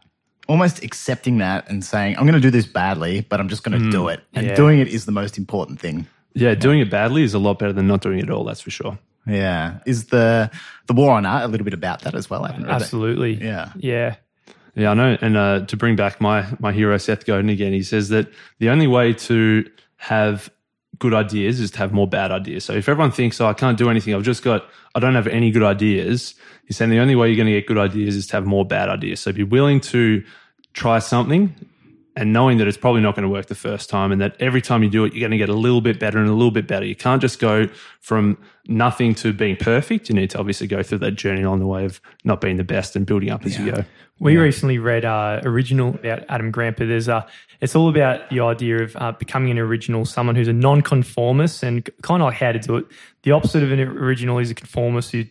almost accepting that and saying I'm going to do this badly, but I'm just going to do it, and Yeah. doing it is the most important thing. yeah, doing it badly is a lot better than not doing it at all. That's for sure. Yeah, is the the war of art a little bit about that as well? I haven't read it. Absolutely. Yeah. Yeah. Yeah, I know. And uh, to bring back my my hero Seth Godin again, he says that the only way to have good ideas is to have more bad ideas. So if everyone thinks, "Oh, I can't do anything. I've just got I don't have any good ideas," he's saying the only way you're going to get good ideas is to have more bad ideas. So be willing to try something and knowing that it's probably not going to work the first time and that every time you do it you're going to get a little bit better and a little bit better. You can't just go from nothing to being perfect. You need to obviously go through that journey on the way of not being the best and building up as you go. We recently read uh, original about Adam Grant, but there's uh, it's all about the idea of uh, becoming an original, someone who's a non-conformist, and kind of like how to do it. The opposite of an original is a conformist who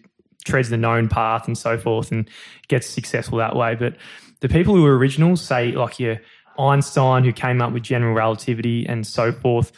treads the known path and so forth, and gets successful that way. But the people who are originals, say like your Einstein, who came up with general relativity and so forth,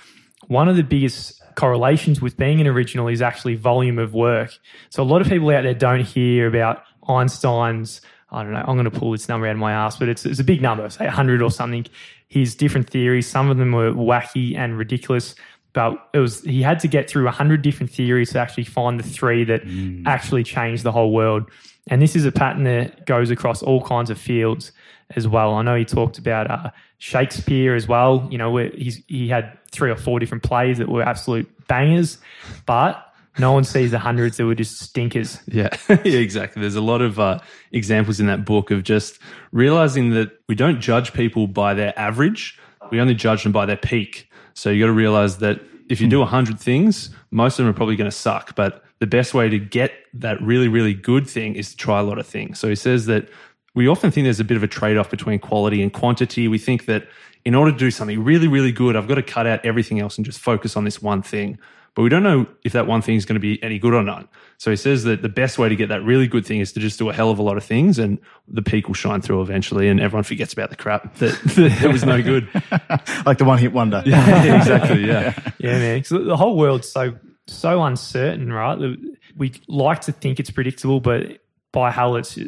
one of the biggest correlations with being an original is actually volume of work. So a lot of people out there don't hear about Einstein's. I don't know. I'm going to pull this number out of my ass, but it's, it's a big number, say 100 or something. His different theories, some of them were wacky and ridiculous, but it was he had to get through 100 different theories to actually find the three that mm. actually changed the whole world. And this is a pattern that goes across all kinds of fields as well. I know he talked about uh, Shakespeare as well. You know, he had three or four different plays that were absolute bangers, but no one sees the hundreds that were just stinkers. Yeah, yeah, exactly. There's a lot of uh, examples in that book of just realizing that we don't judge people by their average, we only judge them by their peak. So you got to realize that if you do 100 things, most of them are probably going to suck. But the best way to get that really, really good thing is to try a lot of things. So he says that we often think there's a bit of a trade off between quality and quantity. We think that in order to do something really, really good, I've got to cut out everything else and just focus on this one thing. But we don't know if that one thing is going to be any good or not. So he says that the best way to get that really good thing is to just do a hell of a lot of things and the peak will shine through eventually and everyone forgets about the crap that, that was no good. like the one hit wonder. yeah, exactly. Yeah. Yeah, man. So the whole world's so so uncertain, right? We like to think it's predictable, but by hell, it's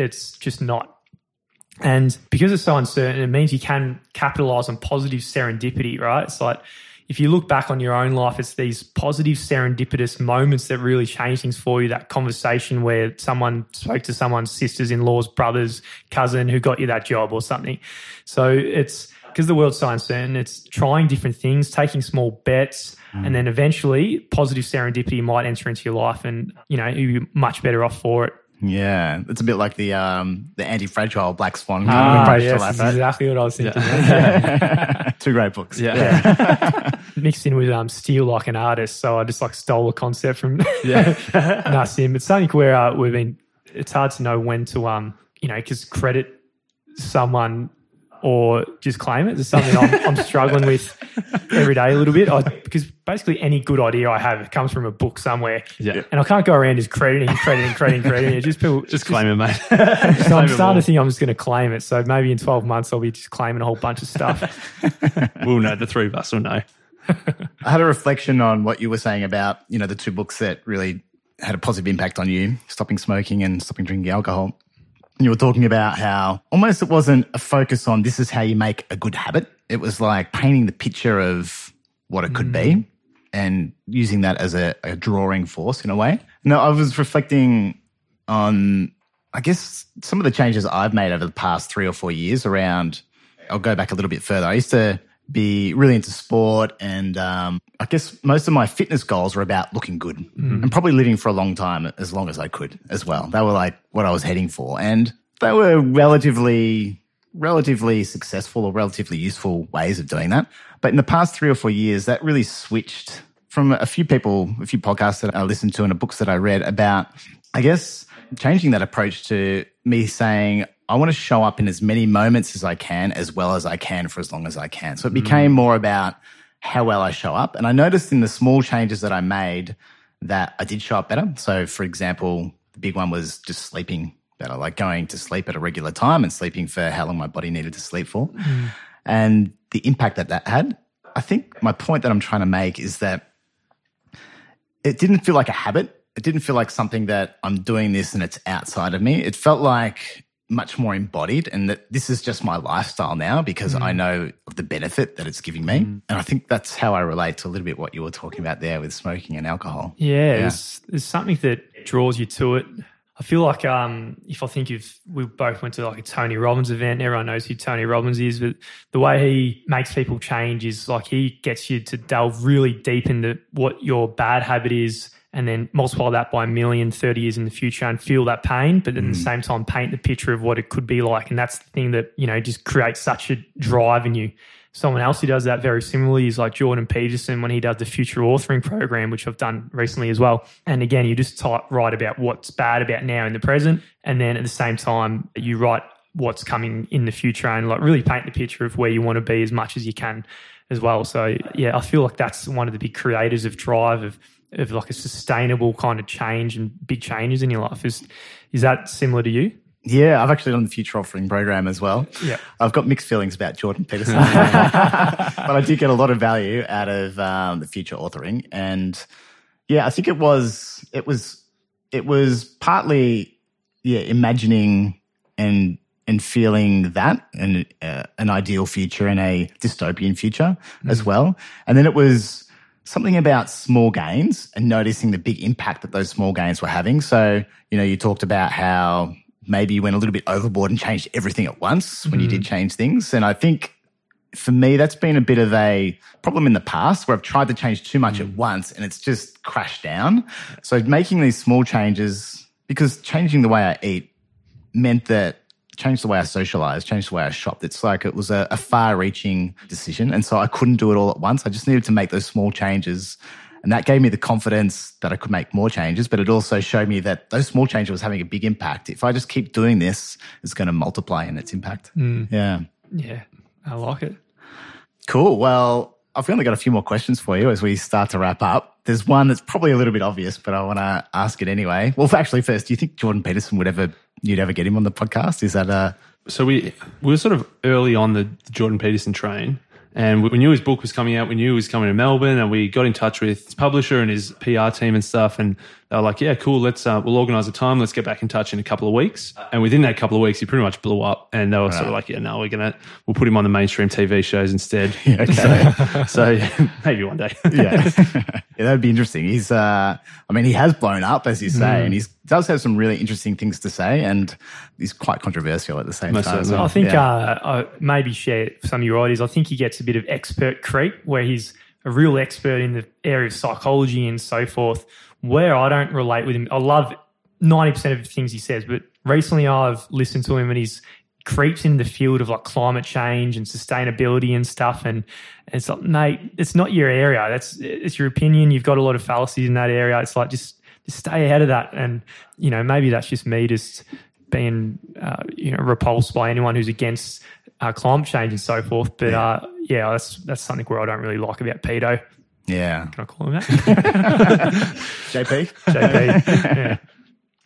it's just not. And because it's so uncertain, it means you can capitalize on positive serendipity, right? It's like if you look back on your own life, it's these positive serendipitous moments that really change things for you. That conversation where someone spoke to someone's sisters in law's brother's cousin who got you that job or something. So it's because the world's so uncertain, it's trying different things, taking small bets, hmm. and then eventually positive serendipity might enter into your life and, you know, you're much better off for it. Yeah, it's a bit like the um, the anti-fragile Black Swan kind of Ah, approach yes, to life. right? exactly what I was thinking. Two great books. Yeah. Mixed in with um, steal like an artist, so I just like stole a concept from Yeah. Nassim. It's something where uh, we've been. It's hard to know when to um, you know, because credit someone or just claim it. It's something I'm, I'm struggling with every day a little bit. I, because basically any good idea I have comes from a book somewhere, Yeah. and I can't go around just crediting, crediting, crediting, crediting. It just people Just claim it, mate. So I'm starting to think I'm just going to claim it. So maybe in 12 months I'll be just claiming a whole bunch of stuff. We'll know. The three of us will know. I had a reflection on what you were saying about, you know, the two books that really had a positive impact on you, stopping smoking and stopping drinking alcohol. And you were talking about how almost it wasn't a focus on this is how you make a good habit. It was like painting the picture of what it could be and using that as a, a drawing force in a way. No, I was reflecting on, I guess, some of the changes I've made over the past three or four years around. I'll go back a little bit further. I used to be really into sport, and um, I guess most of my fitness goals were about looking good mm-hmm. and probably living for a long time, as long as I could as well. They were like what I was heading for, and they were relatively relatively successful or relatively useful ways of doing that. But in the past three or four years, that really switched from a few people, a few podcasts that I listened to and the books that I read about, I guess, changing that approach to me saying, I want to show up in as many moments as I can, as well as I can for as long as I can. So it mm-hmm. became more about how well I show up. And I noticed in the small changes that I made that I did show up better. So, for example, the big one was just sleeping better, like going to sleep at a regular time and sleeping for how long my body needed to sleep for. Hmm. And the impact that that had. I think my point that I'm trying to make is that it didn't feel like a habit. It didn't feel like something that I'm doing this and it's outside of me. It felt like much more embodied and that this is just my lifestyle now because I know of the benefit that it's giving me. And I think that's how I relate to a little bit what you were talking about there with smoking and alcohol. Yeah, There's, there's something that draws you to it. I feel like um, if I think if we both went to like a Tony Robbins event, everyone knows who Tony Robbins is, but the way he makes people change is like he gets you to delve really deep into what your bad habit is and then multiply that by a million 30 years in the future and feel that pain, but at the mm. same time paint the picture of what it could be like. And that's the thing that, you know, just creates such a drive in you. Someone else who does that very similarly is like Jordan Peterson when he does the future authoring program, which I've done recently as well. And again, you just type, write about what's bad about now in the present. And then at the same time, you write what's coming in the future and like really paint the picture of where you want to be as much as you can as well. So yeah, I feel like that's one of the big creators of drive of of like a sustainable kind of change and big changes in your life. Is is that similar to you? Yeah, I've actually done the future authoring program as well. Yeah. I've got mixed feelings about Jordan Peterson, but I did get a lot of value out of um, the future authoring, and yeah, I think it was it was it was partly yeah imagining and and feeling that and uh, an ideal future and a dystopian future as well, and then it was something about small gains and noticing the big impact that those small gains were having. So, you know, you talked about how maybe you went a little bit overboard and changed everything at once when you mm-hmm. did change things. And I think for me, that's been a bit of a problem in the past where I've tried to change too much at mm. once and it's just crashed down. So making these small changes, because changing the way I eat meant that changed the way I socialized, changed the way I shopped. It's like it was a, a far reaching decision. And so I couldn't do it all at once. I just needed to make those small changes. And that gave me the confidence that I could make more changes, but it also showed me that those small changes was having a big impact. If I just keep doing this, it's going to multiply in its impact. Mm. Yeah. Yeah, I like it. Cool. Well, I've only got a few more questions for you as we start to wrap up. There's one that's probably a little bit obvious, but I want to ask it anyway. Well, actually, first, do you think Jordan Peterson would ever, you'd ever get him on the podcast? Is that a, So we we were sort of early on the Jordan Peterson train, and we knew his book was coming out. We knew he was coming to Melbourne, and we got in touch with his publisher and his PR team and stuff. And they were like, "Yeah, cool. Let's uh, we'll organise a time. Let's get back in touch in a couple of weeks." And within that couple of weeks, he pretty much blew up. And they were sort of like, "Yeah, no, we're gonna we'll put him on the mainstream TV shows instead." okay. so yeah, maybe one day. yeah. yeah, that'd be interesting. He's, uh, I mean, he has blown up, as you say, and he does have some really interesting things to say, and he's quite controversial at the same Most time. well. I think Yeah. uh, I maybe share some of your ideas. I think he gets a bit of expert creep where he's a real expert in the area of psychology and so forth. Where I don't relate with him, I love 90% of the things he says. But recently I've listened to him and he's creeps into the field of like climate change and sustainability and stuff. And, and it's like, mate, it's not your area. That's it's your opinion. You've got a lot of fallacies in that area. It's like just just stay ahead of that. And you know, maybe that's just me just being uh, you know repulsed by anyone who's against uh, climate change and so forth. But yeah. Uh, yeah, that's that's something where I don't really like about pedo. Yeah, can I call him that? JP. JP. Yeah.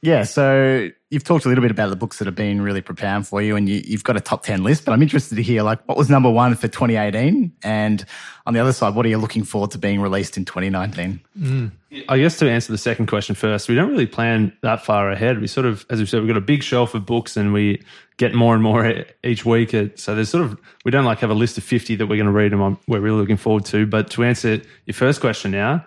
Yeah, so you've talked a little bit about the books that have been really profound for you, and you, have got a top 10 list, but I'm interested to hear, like, what was number one for 2018? And on the other side, what are you looking forward to being released in 2019? Mm. I guess to answer the second question first, we don't really plan that far ahead. We sort of, as we said, we've got a big shelf of books and we get more and more each week. So there's sort of, we don't like have a list of 50 that we're going to read and we're really looking forward to. But to answer your first question now,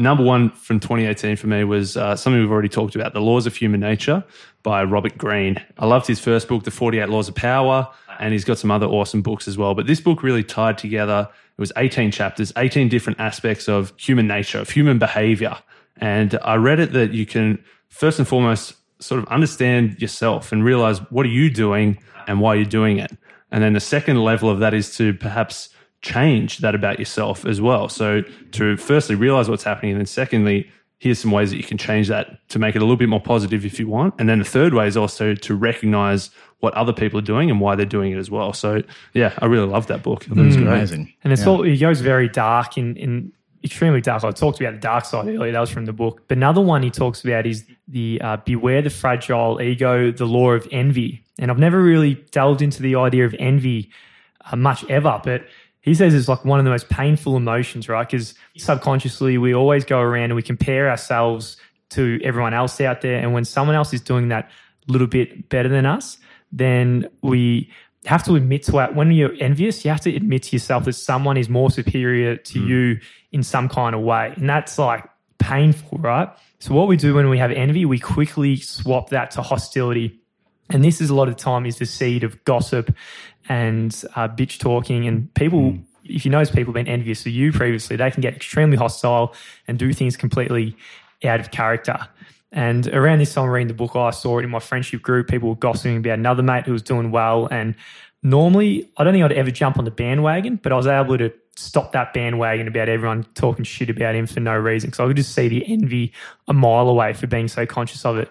number one from 2018 for me was uh, something we've already talked about The Laws of Human Nature by Robert Greene. I loved his first book, The 48 Laws of Power, and he's got some other awesome books as well. But this book really tied together, it was 18 chapters, 18 different aspects of human nature, of human behavior. And I read it that you can, first and foremost, sort of understand yourself and realize what are you doing and why you're doing it. And then the second level of that is to perhaps change that about yourself as well. So to firstly realize what's happening, and then secondly, here's some ways that you can change that to make it a little bit more positive if you want. And then the third way is also to recognize what other people are doing and why they're doing it as well. So yeah, I really love that book. That was mm, amazing. And it's yeah. all it goes very dark in in extremely dark. I talked about the dark side earlier. That was from the book. But another one he talks about is the uh, beware the fragile ego, the law of envy. And I've never really delved into the idea of envy uh, much ever, but he says it's like one of the most painful emotions, right? Because subconsciously we always go around and we compare ourselves to everyone else out there. And when someone else is doing that little bit better than us, then we have to admit to it. When you're envious, you have to admit to yourself that someone is more superior to mm. you in some kind of way. And that's like painful, right? So what we do when we have envy, we quickly swap that to hostility. And this is a lot of time is the seed of gossip and uh, bitch talking. And people mm. if you notice people have been envious of you previously. They can get extremely hostile and do things completely out of character. And around this time reading the book i saw it in my friendship group. People were gossiping about another mate who was doing well. And normally i don't think i'd ever jump on the bandwagon but i was able to stop that bandwagon about everyone talking shit about him for no reason. Because i could just see the envy a mile away for being so conscious of it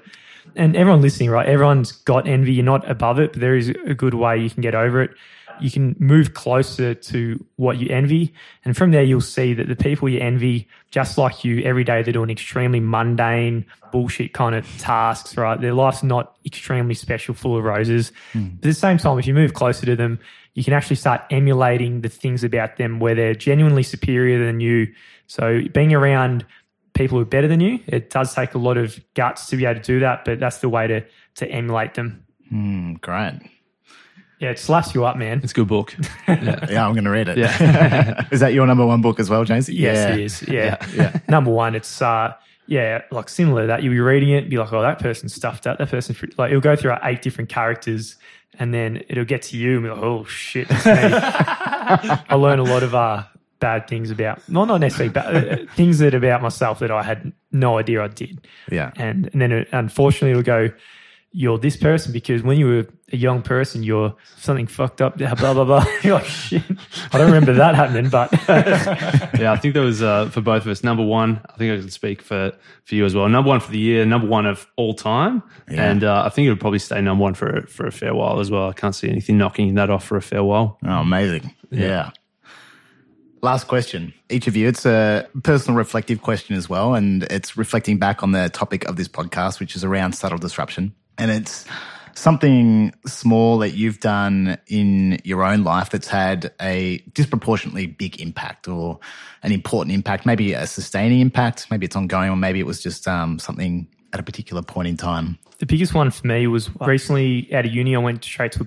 and everyone listening, right? Everyone's got envy. You're not above it, but there is a good way you can get over it. You can move closer to what you envy. And from there, you'll see that the people you envy, just like you, every day they're doing extremely mundane, bullshit kind of tasks, right? Their life's not extremely special, full of roses. Mm. But at the same time, if you move closer to them, you can actually start emulating the things about them where they're genuinely superior than you. So being around people who are better than you. It does take a lot of guts to be able to do that, but that's the way to to emulate them. Mm, great. Yeah, it slaps you up, man. It's a good book. Yeah, yeah I'm going to read it. Yeah. is that your number one book as well, James? Yes, yeah. it is. Yeah. yeah. yeah. number one, it's uh, yeah, like similar to that. You'll be reading it, be like, oh, that person stuffed up. That person, like, it'll go through eight different characters, and then it'll get to you and be like, oh shit, I learn a lot of uh, bad things about, well, not necessarily bad, uh, things that about myself that I had no idea I did. Yeah. And, and then it, unfortunately it'll go, you're this person because when you were a young person, you're something fucked up, blah, blah, blah. you're like, shit. I don't remember that happening, but. yeah, I think that was uh, for both of us. Number one, I think I can speak for, for you as well. Number one for the year, number one of all time. Yeah. And uh, I think it would probably stay number one for, for a fair while as well. I can't see anything knocking that off for a fair while. Oh, amazing. yeah. yeah. Last question, each of you. It's a personal reflective question as well. And it's reflecting back on the topic of this podcast, which is around subtle disruption. And it's something small that you've done in your own life that's had a disproportionately big impact or an important impact, maybe a sustaining impact, maybe it's ongoing, or maybe it was just um, something at a particular point in time. The biggest one for me was recently out of uni, I went straight to a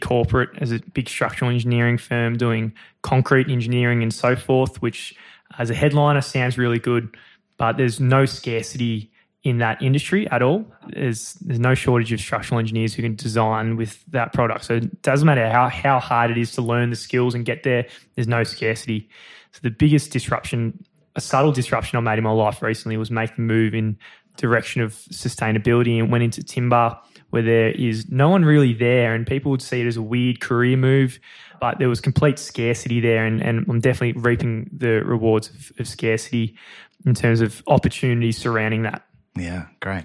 corporate as a big structural engineering firm doing concrete engineering and so forth, which as a headliner sounds really good, but there's no scarcity in that industry at all. There's there's no shortage of structural engineers who can design with that product. So it doesn't matter how, how hard it is to learn the skills and get there, there's no scarcity. So the biggest disruption, a subtle disruption I made in my life recently was make the move in direction of sustainability and went into timber where there is no one really there and people would see it as a weird career move but there was complete scarcity there and, and i'm definitely reaping the rewards of, of scarcity in terms of opportunities surrounding that Yeah, great.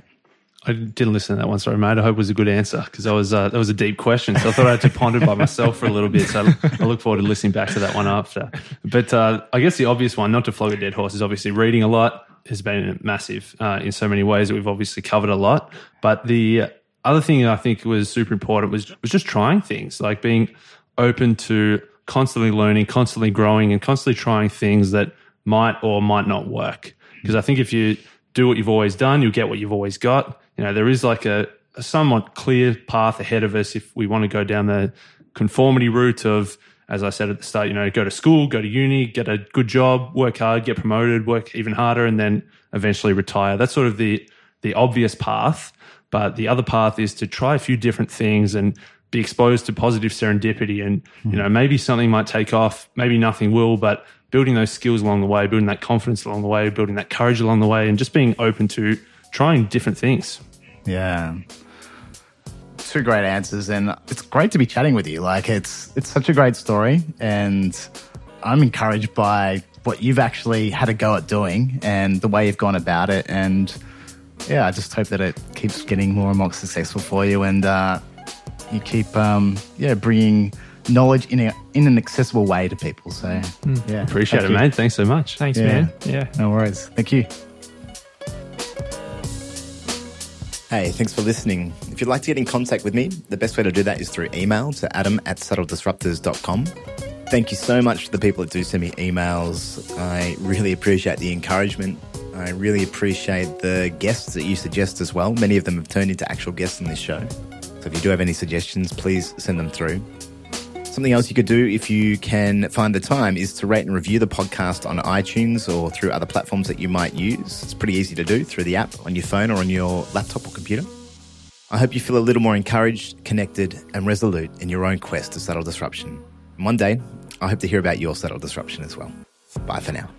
I didn't listen to that one. Sorry, mate. I hope it was a good answer because that was uh, that was a deep question. So I thought I had to ponder by myself for a little bit. So I look forward to listening back to that one after. But uh, I guess the obvious one, not to flog a dead horse, is obviously reading a lot has been massive uh, in so many ways that we've obviously covered a lot. But the other thing that I think was super important was was just trying things, like being open to constantly learning, constantly growing, and constantly trying things that might or might not work. Because I think if you do what you've always done, you'll get what you've always got. You know, there is like a, a somewhat clear path ahead of us if we want to go down the conformity route of, as I said at the start, you know, go to school, go to uni, get a good job, work hard, get promoted, work even harder, and then eventually retire. That's sort of the the obvious path. But the other path is to try a few different things and be exposed to positive serendipity. And, you hmm. know, maybe something might take off, maybe nothing will, but building those skills along the way, building that confidence along the way, building that courage along the way, and just being open to trying different things. Yeah. Two great answers, and it's great to be chatting with you. Like it's it's such a great story, and I'm encouraged by what you've actually had a go at doing and the way you've gone about it. And yeah, I just hope that it keeps getting more and more successful for you, and uh, you keep um, yeah bringing knowledge in a in an accessible way to people. So yeah, Appreciate thank it, you. mate. Thanks so much. thanks Yeah. man yeah No worries. Thank you. Hey, thanks for listening. If you'd like to get in contact with me, the best way to do that is through email to adam at subtledisruptors.com. Thank you so much to the people that do send me emails. I really appreciate the encouragement. I really appreciate the guests that you suggest as well. Many of them have turned into actual guests on this show. So if you do have any suggestions, please send them through. Something else you could do if you can find the time is to rate and review the podcast on iTunes or through other platforms that you might use. It's pretty easy to do through the app on your phone or on your laptop or computer. I hope you feel a little more encouraged, connected, and resolute in your own quest to subtle disruption. And one day, I hope to hear about your subtle disruption as well. Bye for now.